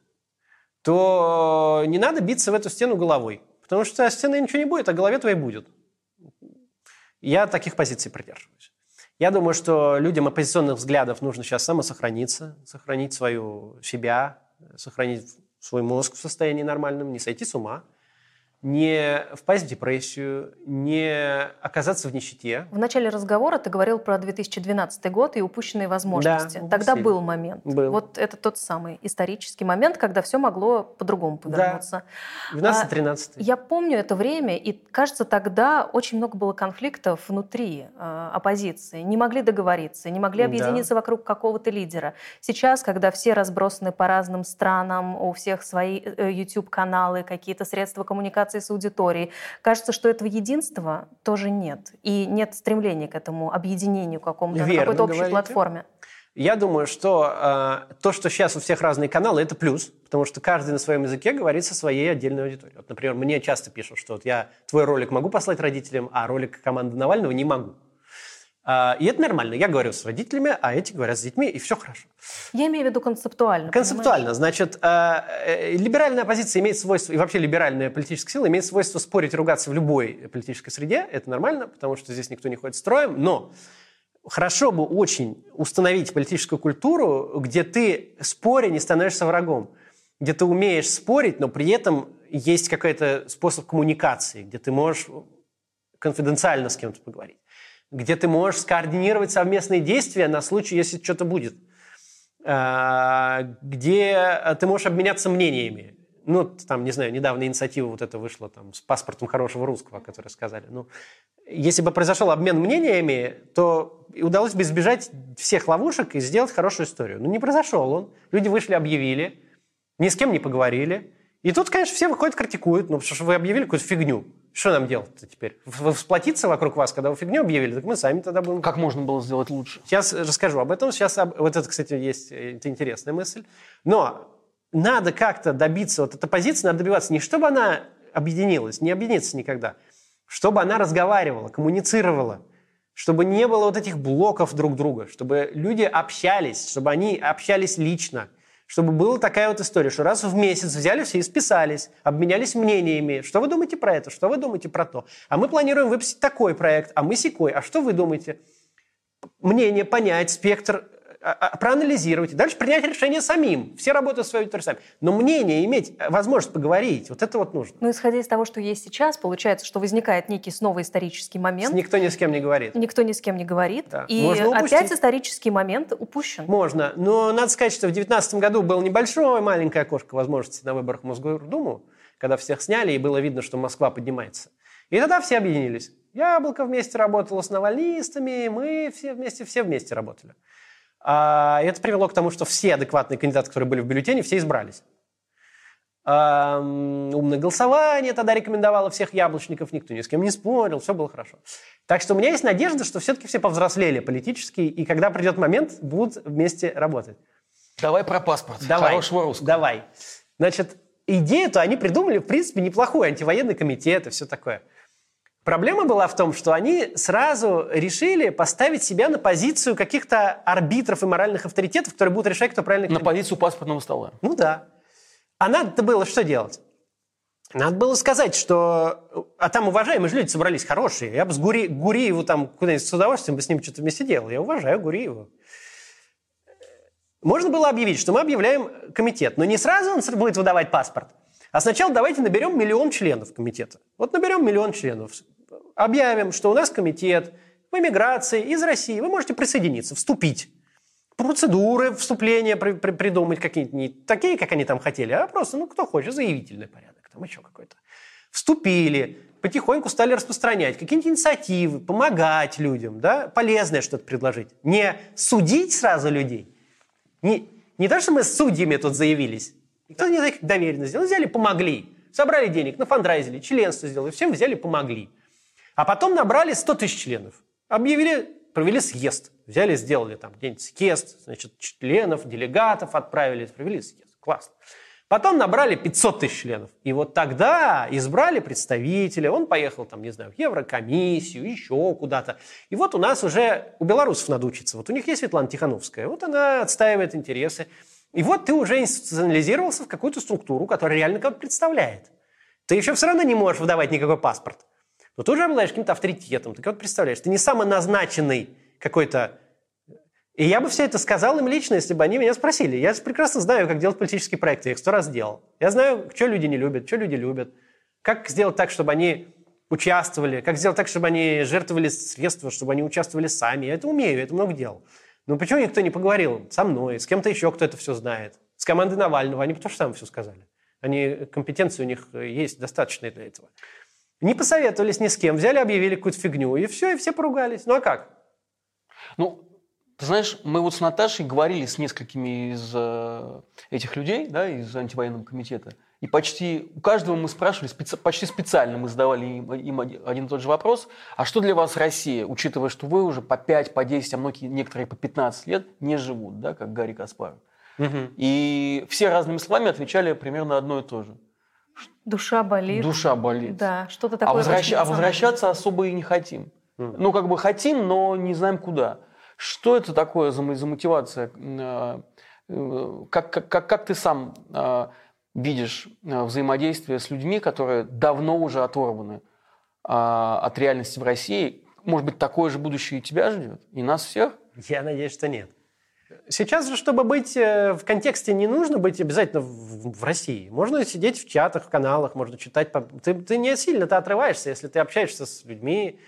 то не надо биться в эту стену головой, потому что стены ничего не будет, а голове твоей будет. Я таких позиций придерживаюсь. Я думаю, что людям оппозиционных взглядов нужно сейчас самосохраниться, сохранить свою себя, сохранить свой мозг в состоянии нормальном, не сойти с ума, не впасть в депрессию, не оказаться в нищете. В начале разговора ты говорил про 2012 год и упущенные возможности. Да, Тогда сильно. был момент. Был. Вот это тот самый исторический момент, когда все могло по-другому повернуться. Да. 12-13. А, я помню это время, и кажется, тогда очень много было конфликтов внутри э, оппозиции. Не могли договориться, не могли объединиться да. вокруг какого-то лидера. Сейчас, когда все разбросаны по разным странам, у всех свои э, YouTube-каналы, какие-то средства коммуникации, коммуникации с аудиторией. Кажется, что этого единства тоже нет. И нет стремления к этому объединению какому-то, на какой-то общей говорите. платформе. Я думаю, что э, то, что сейчас у всех разные каналы, это плюс, потому что каждый на своем языке говорит со своей отдельной аудиторией. Вот, например, мне часто пишут, что вот я твой ролик могу послать родителям, а ролик команды Навального не могу. А, и это нормально. Я говорю с родителями, а эти говорят с детьми, и все хорошо. Я имею в виду концептуально. Концептуально. Понимаешь? Значит, а, э, либеральная оппозиция имеет свойство, и вообще либеральная политическая сила имеет свойство спорить, ругаться в любой политической среде. Это нормально, потому что здесь никто не ходит строем. Но хорошо бы очень установить политическую культуру, где ты, споря, не становишься врагом. Где ты умеешь спорить, но при этом есть какой-то способ коммуникации, где ты можешь конфиденциально с кем-то поговорить где ты можешь скоординировать совместные действия на случай, если что-то будет, а, где ты можешь обменяться мнениями. Ну, там, не знаю, недавно инициатива вот эта вышла там, с паспортом хорошего русского, о которой сказали. Ну, если бы произошел обмен мнениями, то удалось бы избежать всех ловушек и сделать хорошую историю. Но не произошел он. Люди вышли, объявили, ни с кем не поговорили. И тут, конечно, все выходят, критикуют, ну, потому что вы объявили какую-то фигню. Что нам делать-то теперь? Всплотиться вокруг вас, когда вы фигню объявили, так мы сами тогда будем... Как можно было сделать лучше? Сейчас расскажу об этом. Сейчас об... вот это, кстати, есть э, это интересная мысль. Но надо как-то добиться, вот эта позиция надо добиваться не чтобы она объединилась, не объединится никогда, чтобы она разговаривала, коммуницировала, чтобы не было вот этих блоков друг друга, чтобы люди общались, чтобы они общались лично, чтобы была такая вот история, что раз в месяц взяли все и списались, обменялись мнениями. Что вы думаете про это? Что вы думаете про то? А мы планируем выпустить такой проект, а мы секой. А что вы думаете? Мнение понять, спектр а, а, проанализировать, дальше принять решение самим. Все работают в своей аудитории сами. Но мнение иметь, э, возможность поговорить, вот это вот нужно. Ну, исходя из того, что есть сейчас, получается, что возникает некий снова исторический момент. Никто ни с кем не говорит. Никто ни с кем не говорит. Да. И опять исторический момент упущен. Можно. Но надо сказать, что в 2019 году было небольшое маленькое окошко возможности на выборах в Мосгордуму, когда всех сняли, и было видно, что Москва поднимается. И тогда все объединились. Яблоко вместе работало с навальнистами, мы все вместе, все вместе работали. А, это привело к тому, что все адекватные кандидаты, которые были в бюллетене, все избрались. Умное голосование тогда рекомендовало всех яблочников, никто ни с кем не спорил, все было хорошо. Так что у меня есть надежда, что все-таки все повзрослели политически, и когда придет момент, будут вместе работать. Давай про паспорт. Давай. Хорошего русского. Давай. Значит, идею-то они придумали, в принципе, неплохую. Антивоенный комитет и все такое. Проблема была в том, что они сразу решили поставить себя на позицию каких-то арбитров и моральных авторитетов, которые будут решать, кто правильно... На позицию паспортного стола. Ну да. А надо-то было что делать? Надо было сказать, что... А там уважаемые же люди собрались хорошие. Я бы с Гури... Гуриеву там куда-нибудь с удовольствием бы с ним что-то вместе делал. Я уважаю Гуриеву. Можно было объявить, что мы объявляем комитет. Но не сразу он будет выдавать паспорт. А сначала давайте наберем миллион членов комитета. Вот наберем миллион членов. Объявим, что у нас комитет в эмиграции из России. Вы можете присоединиться, вступить. Процедуры вступления при- при- придумать какие-нибудь не такие, как они там хотели, а просто, ну, кто хочет, заявительный порядок, там еще какой-то. Вступили, потихоньку стали распространять какие-нибудь инициативы, помогать людям, да, полезное что-то предложить. Не судить сразу людей, не, не то, что мы с судьями тут заявились. Никто не как доверенно сделал. Взяли, помогли. Собрали денег, нафандрайзили, членство сделали. Всем взяли, помогли. А потом набрали 100 тысяч членов. Объявили, провели съезд. Взяли, сделали там где-нибудь съезд, значит, членов, делегатов отправили, провели съезд. Классно. Потом набрали 500 тысяч членов. И вот тогда избрали представителя. Он поехал там, не знаю, в Еврокомиссию, еще куда-то. И вот у нас уже, у белорусов надо учиться. Вот у них есть Светлана Тихановская. Вот она отстаивает интересы. И вот ты уже институционализировался в какую-то структуру, которая реально кого-то представляет. Ты еще все равно не можешь выдавать никакой паспорт. Но ты уже обладаешь каким-то авторитетом, ты кого-то представляешь. Ты не самоназначенный какой-то... И я бы все это сказал им лично, если бы они меня спросили. Я прекрасно знаю, как делать политические проекты. Я их сто раз делал. Я знаю, что люди не любят, что люди любят. Как сделать так, чтобы они участвовали, как сделать так, чтобы они жертвовали средства, чтобы они участвовали сами. Я это умею, я это много делал. Но почему никто не поговорил со мной, с кем-то еще, кто это все знает? С командой Навального. Они то же самое все сказали. Они, компетенции у них есть достаточно для этого. Не посоветовались ни с кем, взяли, объявили какую-то фигню, и все, и все поругались. Ну а как? Ну, ты знаешь, мы вот с Наташей говорили с несколькими из э, этих людей, да, из антивоенного комитета, и почти у каждого мы спрашивали, специ, почти специально мы задавали им, им один и тот же вопрос, а что для вас Россия, учитывая, что вы уже по 5, по 10, а многие, некоторые по 15 лет не живут, да, как Гарри Каспаров. Угу. И все разными словами отвечали примерно одно и то же. Душа болит. Душа болит. Да, что-то такое. А, возвращ... а возвращаться особо и не хотим. Mm. Ну, как бы хотим, но не знаем куда. Что это такое за, за мотивация? Как, как, как, как ты сам видишь взаимодействие с людьми, которые давно уже оторваны от реальности в России? Может быть, такое же будущее и тебя ждет? И нас всех? Я надеюсь, что нет. Сейчас же, чтобы быть э, в контексте, не нужно быть обязательно в, в России. Можно сидеть в чатах, в каналах, можно читать. Ты, ты не сильно-то отрываешься, если ты общаешься с людьми.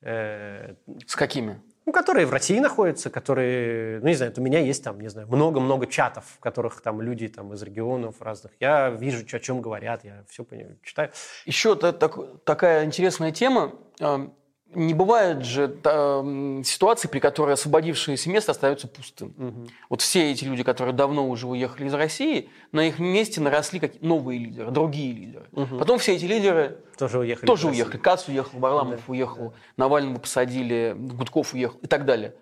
Э, с какими? Ну, которые в России находятся, которые, ну, не знаю, у меня есть там, не знаю, много-много чатов, в которых там люди там из регионов разных. Я вижу, о чем говорят, я все понимаю, читаю. Еще так, так, такая интересная тема не бывает же э, ситуации, при которой освободившееся место остается пустым. Угу. Вот все эти люди, которые давно уже уехали из России, на их месте наросли как новые лидеры, другие лидеры. Угу. Потом все эти лидеры тоже уехали. Тоже уехали. Кац уехал, Варламов да. уехал, да. Навального посадили, Гудков уехал и так далее.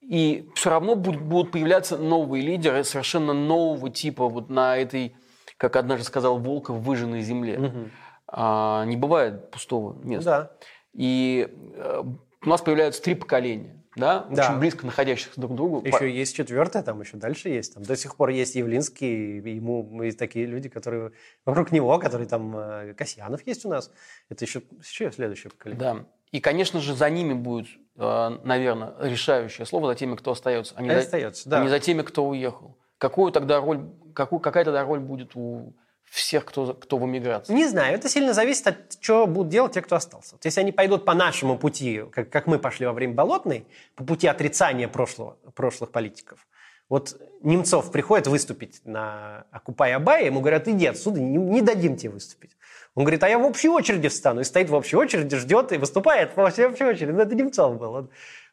И все равно будут, будут появляться новые лидеры совершенно нового типа вот на этой, как однажды сказал Волков, выжженной земле. Угу. А, не бывает пустого места. Да. И э, у нас появляются три поколения, да, Да. очень близко находящихся друг к другу. Еще есть четвертое, там еще дальше есть. Там до сих пор есть Явлинский, и ему есть такие люди, которые вокруг него, которые там э, Касьянов есть у нас. Это еще, еще следующее поколение. Да. И, конечно же, за ними будет, э, наверное, решающее слово за теми, кто остается, а не, за, Остается, да. а не за теми, кто уехал. Какую тогда роль, какую, какая тогда роль будет у всех, кто, кто в эмиграции? Не знаю, это сильно зависит от чего будут делать те, кто остался. Вот если они пойдут по нашему пути, как, как мы пошли во время Болотной, по пути отрицания прошлого, прошлых политиков, вот Немцов приходит выступить на Окупай Абай, ему говорят, иди отсюда, не, не дадим тебе выступить. Он говорит, а я в общей очереди встану. И стоит в общей очереди, ждет и выступает в общей очереди. Ну, это Немцов был. Он,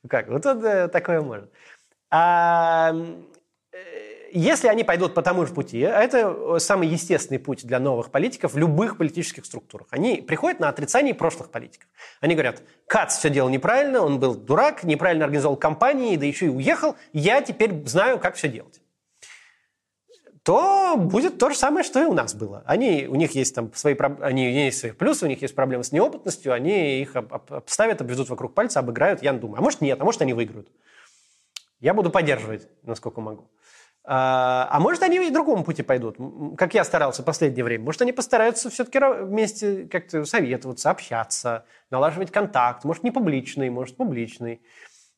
как, вот он э, такое может. А, э, если они пойдут по тому же пути, а это самый естественный путь для новых политиков в любых политических структурах. Они приходят на отрицание прошлых политиков. Они говорят, Кац все делал неправильно, он был дурак, неправильно организовал кампании, да еще и уехал, я теперь знаю, как все делать. то будет то же самое, что и у нас было. Они, у них есть там свои, они, есть свои плюсы, у них есть проблемы с неопытностью, они их обставят, обведут вокруг пальца, обыграют, я думаю. А может нет, а может они выиграют. Я буду поддерживать, насколько могу. А, а может, они и другому пути пойдут, как я старался в последнее время. Может, они постараются все-таки вместе как-то советоваться, общаться, налаживать контакт. Может, не публичный, может, публичный.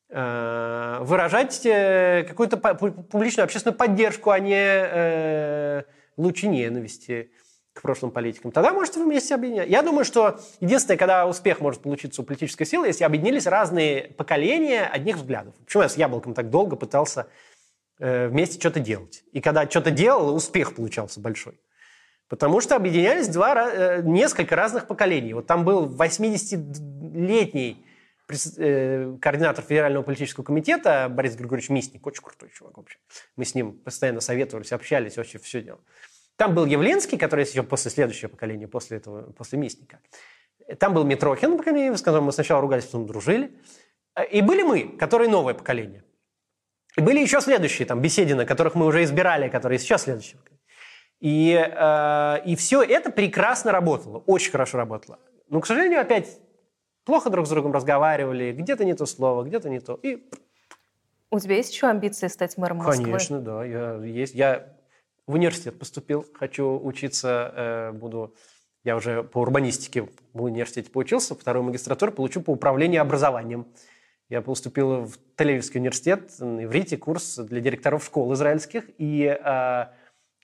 А, выражать э, какую-то публичную общественную поддержку, а не э, лучи ненависти к прошлым политикам. Тогда, может, вы вместе объединять. Я думаю, что единственное, когда успех может получиться у политической силы, если объединились разные поколения одних взглядов. Почему я с Яблоком так долго пытался вместе что-то делать. И когда что-то делал, успех получался большой. Потому что объединялись два, э, несколько разных поколений. Вот там был 80-летний э, координатор Федерального политического комитета Борис Григорьевич Мисник, очень крутой чувак вообще. Мы с ним постоянно советовались, общались, вообще все делал. Там был Явленский, который еще после следующего поколения, после этого, после Мисника. Там был Митрохин, с которым мы сначала ругались, потом дружили. И были мы, которые новое поколение. И были еще следующие, там, Беседины, которых мы уже избирали, которые сейчас следующие. И, э, и все это прекрасно работало, очень хорошо работало. Но, к сожалению, опять плохо друг с другом разговаривали, где-то не то слово, где-то не то. И... У тебя есть еще амбиции стать мэром Москвы? Конечно, да. Я, есть. я в университет поступил, хочу учиться, э, буду... Я уже по урбанистике в университете поучился, вторую магистратуру получу по управлению образованием. Я поступил в Тель-Авивский университет, в Иврите, курс для директоров школ израильских и э,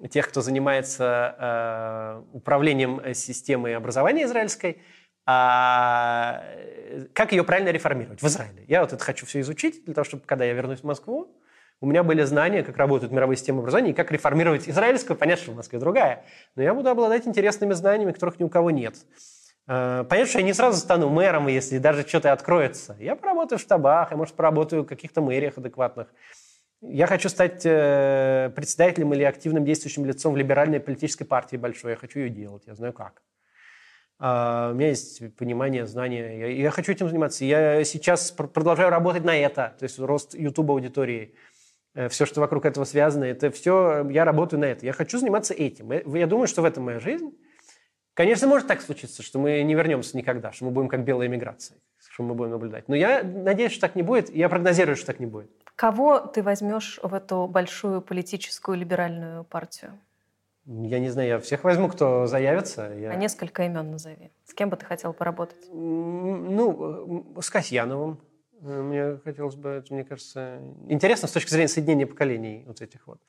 тех, кто занимается э, управлением системой образования израильской, а, как ее правильно реформировать в Израиле. Я вот это хочу все изучить, для того, чтобы, когда я вернусь в Москву, у меня были знания, как работают мировые системы образования и как реформировать израильскую. Понятно, что в Москве другая, но я буду обладать интересными знаниями, которых ни у кого нет. Э, понятно, что я не сразу стану мэром, если даже что-то откроется. Я поработаю в штабах, я, может, поработаю в каких-то мэриях адекватных. Я хочу стать э, председателем или активным действующим лицом в либеральной политической партии большой. Я хочу ее делать, я знаю как. А, у меня есть понимание, знания. Я, я хочу этим заниматься. Я сейчас продолжаю работать на это. То есть рост YouTube аудитории. Э, все, что вокруг этого связано, это все, я работаю на это. Я хочу заниматься этим. Я думаю, что в этом моя жизнь. Конечно, может так случиться, что мы не вернемся никогда, что мы будем как белая миграция, что мы будем наблюдать. Но я надеюсь, что так не будет, я прогнозирую, что так не будет. Кого ты возьмешь в эту большую политическую либеральную партию? Я не знаю, я всех возьму, кто заявится. Я... А несколько имен назови. С кем бы ты хотел поработать? Ну, с Касьяновым. Мне хотелось бы, мне кажется, интересно с точки зрения соединения поколений вот этих вот.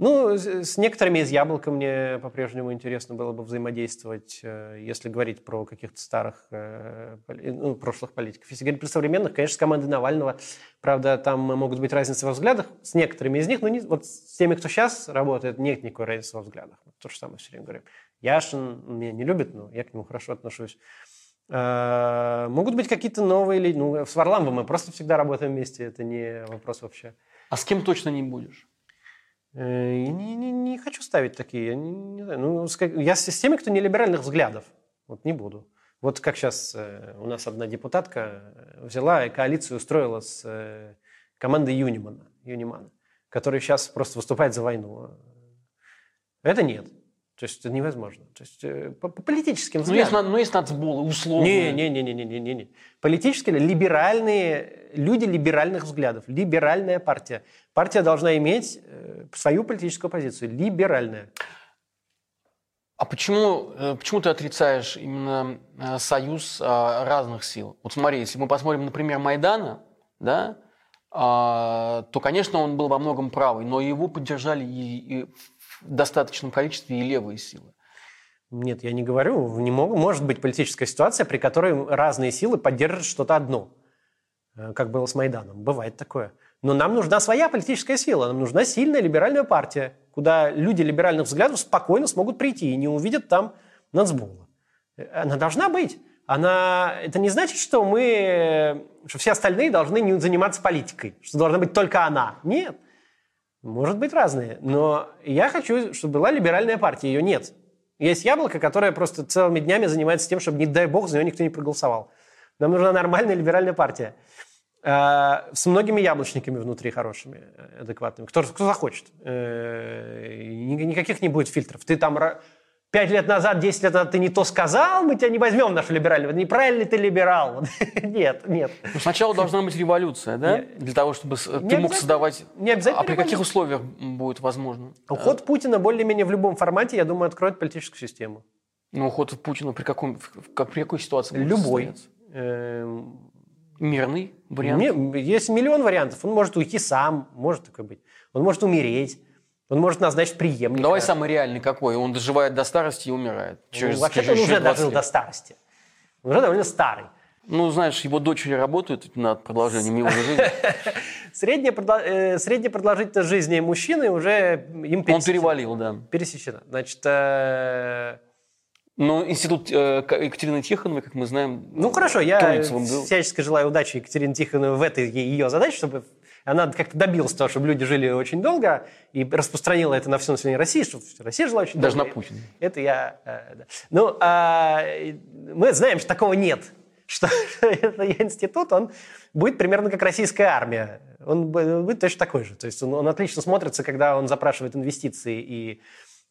Ну, с некоторыми из яблока мне по-прежнему интересно было бы взаимодействовать, э, если говорить про каких-то старых, э, ну, прошлых политиков. Если говорить про современных, конечно, с командой Навального, правда, там могут быть разницы во взглядах с некоторыми из них, но не, вот с теми, кто сейчас работает, нет никакой разницы во взглядах. То же самое все время говорим. Яшин меня не любит, но я к нему хорошо отношусь. Э, могут быть какие-то новые люди. Ну, с Варламовым мы просто всегда работаем вместе, это не вопрос вообще. А с кем точно не будешь? Э, не, не, не хочу ставить такие. Я, не, не. Ну, я с теми, кто не либеральных взглядов. Вот не буду. Вот как сейчас э, у нас одна депутатка э, взяла и коалицию устроила с командой Юнимана, Юнимана, который сейчас просто выступает за войну. Это нет. То есть это невозможно. То есть э, по, по политическим взглядам. Ну, есть, ну, есть нацболы, условно. Не, не, не, не, не, не, не. Политические, либеральные, люди либеральных взглядов. Либеральная партия. Партия должна иметь э, свою политическую позицию. Либеральная. А почему, э, почему ты отрицаешь именно союз разных сил? Вот смотри, если мы посмотрим, например, Майдана, да, а, то, конечно, он был во многом правый, но его поддержали и, и достаточном количестве и левые силы. Нет, я не говорю. Не могу. Может быть политическая ситуация, при которой разные силы поддержат что-то одно, э, как было с Майданом. Бывает такое. Но нам нужна своя политическая сила. Нам нужна сильная либеральная партия, куда люди либеральных взглядов спокойно смогут прийти и не увидят там нацбола. Она должна быть. Она... Это не значит, что мы, что все остальные должны не заниматься политикой, что должна быть только она. Нет. Может быть разные, но я хочу, чтобы была либеральная партия, ее нет. Есть яблоко, которое просто целыми днями занимается тем, чтобы, не дай бог, за нее никто не проголосовал. Нам нужна нормальная либеральная партия. А, с многими яблочниками внутри хорошими, э, адекватными. Кто, кто захочет. Э, ни- Никаких не будет фильтров. Ты там пять лет назад, 10 лет назад ты не то сказал, мы тебя не возьмем в нашу либеральную. Неправильный ты либерал. Нет, нет. Ну, сначала должна быть революция, да? Не- Для того, чтобы с- ты мог создавать... не обязательно А при каких условиях будет возможно? Уход Путина более-менее в любом формате, я думаю, откроет политическую систему. Ну, уход Путина при, каком, как, при какой ситуации будет Любой. Эм, Мирный вариант? Есть миллион вариантов. Он может уйти сам, может такой быть. Он может умереть. Он может назначить преемника. Ну, Давай самый реальный какой. Он доживает до старости и умирает. Ну, Через, вообще-то он уже 20 дожил лет. до старости. Он уже довольно старый. Ну, знаешь, его дочери работают над продолжением его жизни. Средняя, продол- э, средняя продолжительность жизни мужчины уже им Он пересечена. перевалил, да. Пересечена. Значит, э, Но институт э, Екатерины Тихоновой, как мы знаем, ну хорошо, я всячески желаю удачи Екатерине Тихоновой в этой ее задаче, чтобы она как-то добилась того, чтобы люди жили очень долго и распространила это на все население России, чтобы Россия жила очень Даже долго. на Путина. Это я... э, да. Ну, а, мы знаем, что такого нет. Что это институт, он будет примерно как российская армия. Он будет точно такой же. То есть он, он отлично смотрится, когда он запрашивает инвестиции и,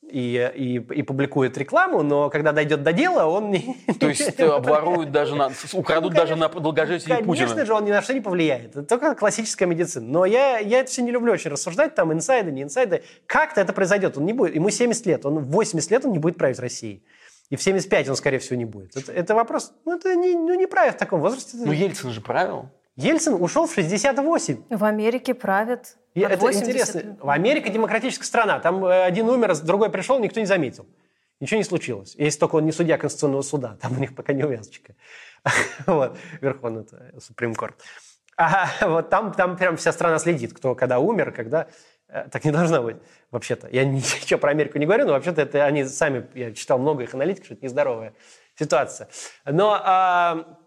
и, и, и публикует рекламу, но когда дойдет до дела, он не... То есть э, обворуют даже, на, украдут даже на долгожитие Ну, Конечно Путина. же, он ни на что не повлияет. Это только классическая медицина. Но я, я это все не люблю очень рассуждать, там, инсайды, не инсайды. Как-то это произойдет. Он не будет. Ему 70 лет. Он в 80 лет он не будет править Россией. И в 75 он, скорее всего, не будет. Это, это вопрос... Ну, это не, ну, не правит в таком возрасте. Ну, Ельцин же правил. Ельцин ушел в 68. В Америке правят И это 80. интересно. В Америке демократическая страна. Там э, один умер, другой пришел, никто не заметил. Ничего не случилось. Если только он не судья Конституционного суда. Там у них пока не увязочка. Вот. Верховный Supreme Court. А вот там, там прям вся страна следит, кто когда умер, когда... Э, Так не должно быть, вообще-то. Я ничего про Америку не говорю, но вообще-то это они сами... Я читал много их аналитик, что это нездоровая ситуация. Но...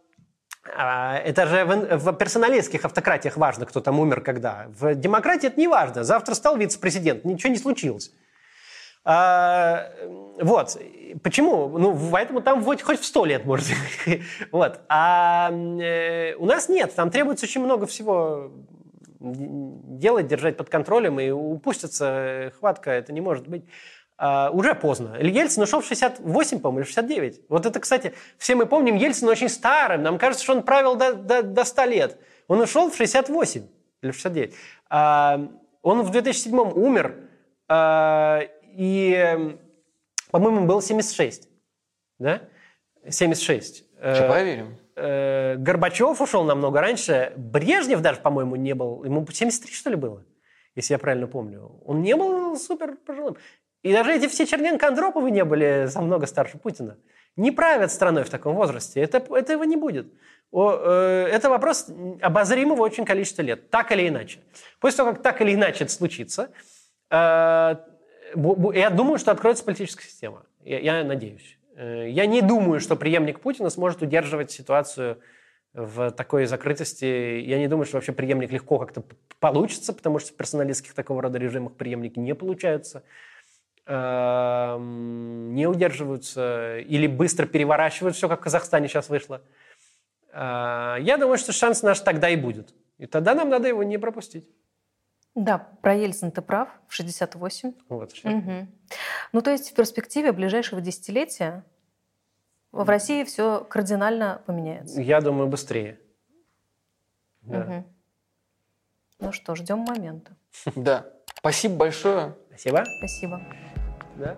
а, Это же в, персоналистских автократиях важно, кто там умер когда. В демократии это не важно. Завтра стал вице-президент, ничего не случилось. А, вот. Почему? Ну, поэтому там хоть, в сто лет может. вот. А э, у нас нет. Там требуется очень много всего делать, держать под контролем, и упустится хватка, это не может быть. А, уже поздно. Ельцин ушел в 68, по-моему, или 69. Вот это, кстати, все мы помним Ельцина очень старым. Нам кажется, что он правил до, до, до 100 лет. Он ушел в 68 или в 69. А, он в 2007 умер, а, и, по-моему, был 76. Да? 76. Сейчас Э, проверим. э, Горбачев ушел намного раньше. Брежнев даже, по-моему, не был. Ему 73, что ли, было? Если я правильно помню. Он не был супер пожилым. И даже эти все Черненко Андроповы не были намного старше Путина. Не правят страной в таком возрасте. Это, этого не будет. О, э, это вопрос обозримого очень количества лет. Так или иначе. После того, как так или иначе это случится, э, я думаю, что откроется политическая система. Я, я надеюсь. Э, Я не думаю, что преемник Путина сможет удерживать ситуацию в такой закрытости. Я не думаю, что вообще преемник легко как-то получится, потому что в персоналистских такого рода режимах преемники не получаются, не удерживаются или быстро переворачивают все, как в Казахстане сейчас вышло. Э, Я думаю, что шанс наш тогда и будет. И тогда нам надо его не пропустить. Да, про Ельцин ты прав, в 68. Вот. Мгм. Ну, то есть в перспективе ближайшего десятилетия в России все кардинально поменяется. Я думаю, быстрее. Да. Мгм. Ну что, ждем момента. Да. Спасибо большое. Спасибо. Спасибо. né?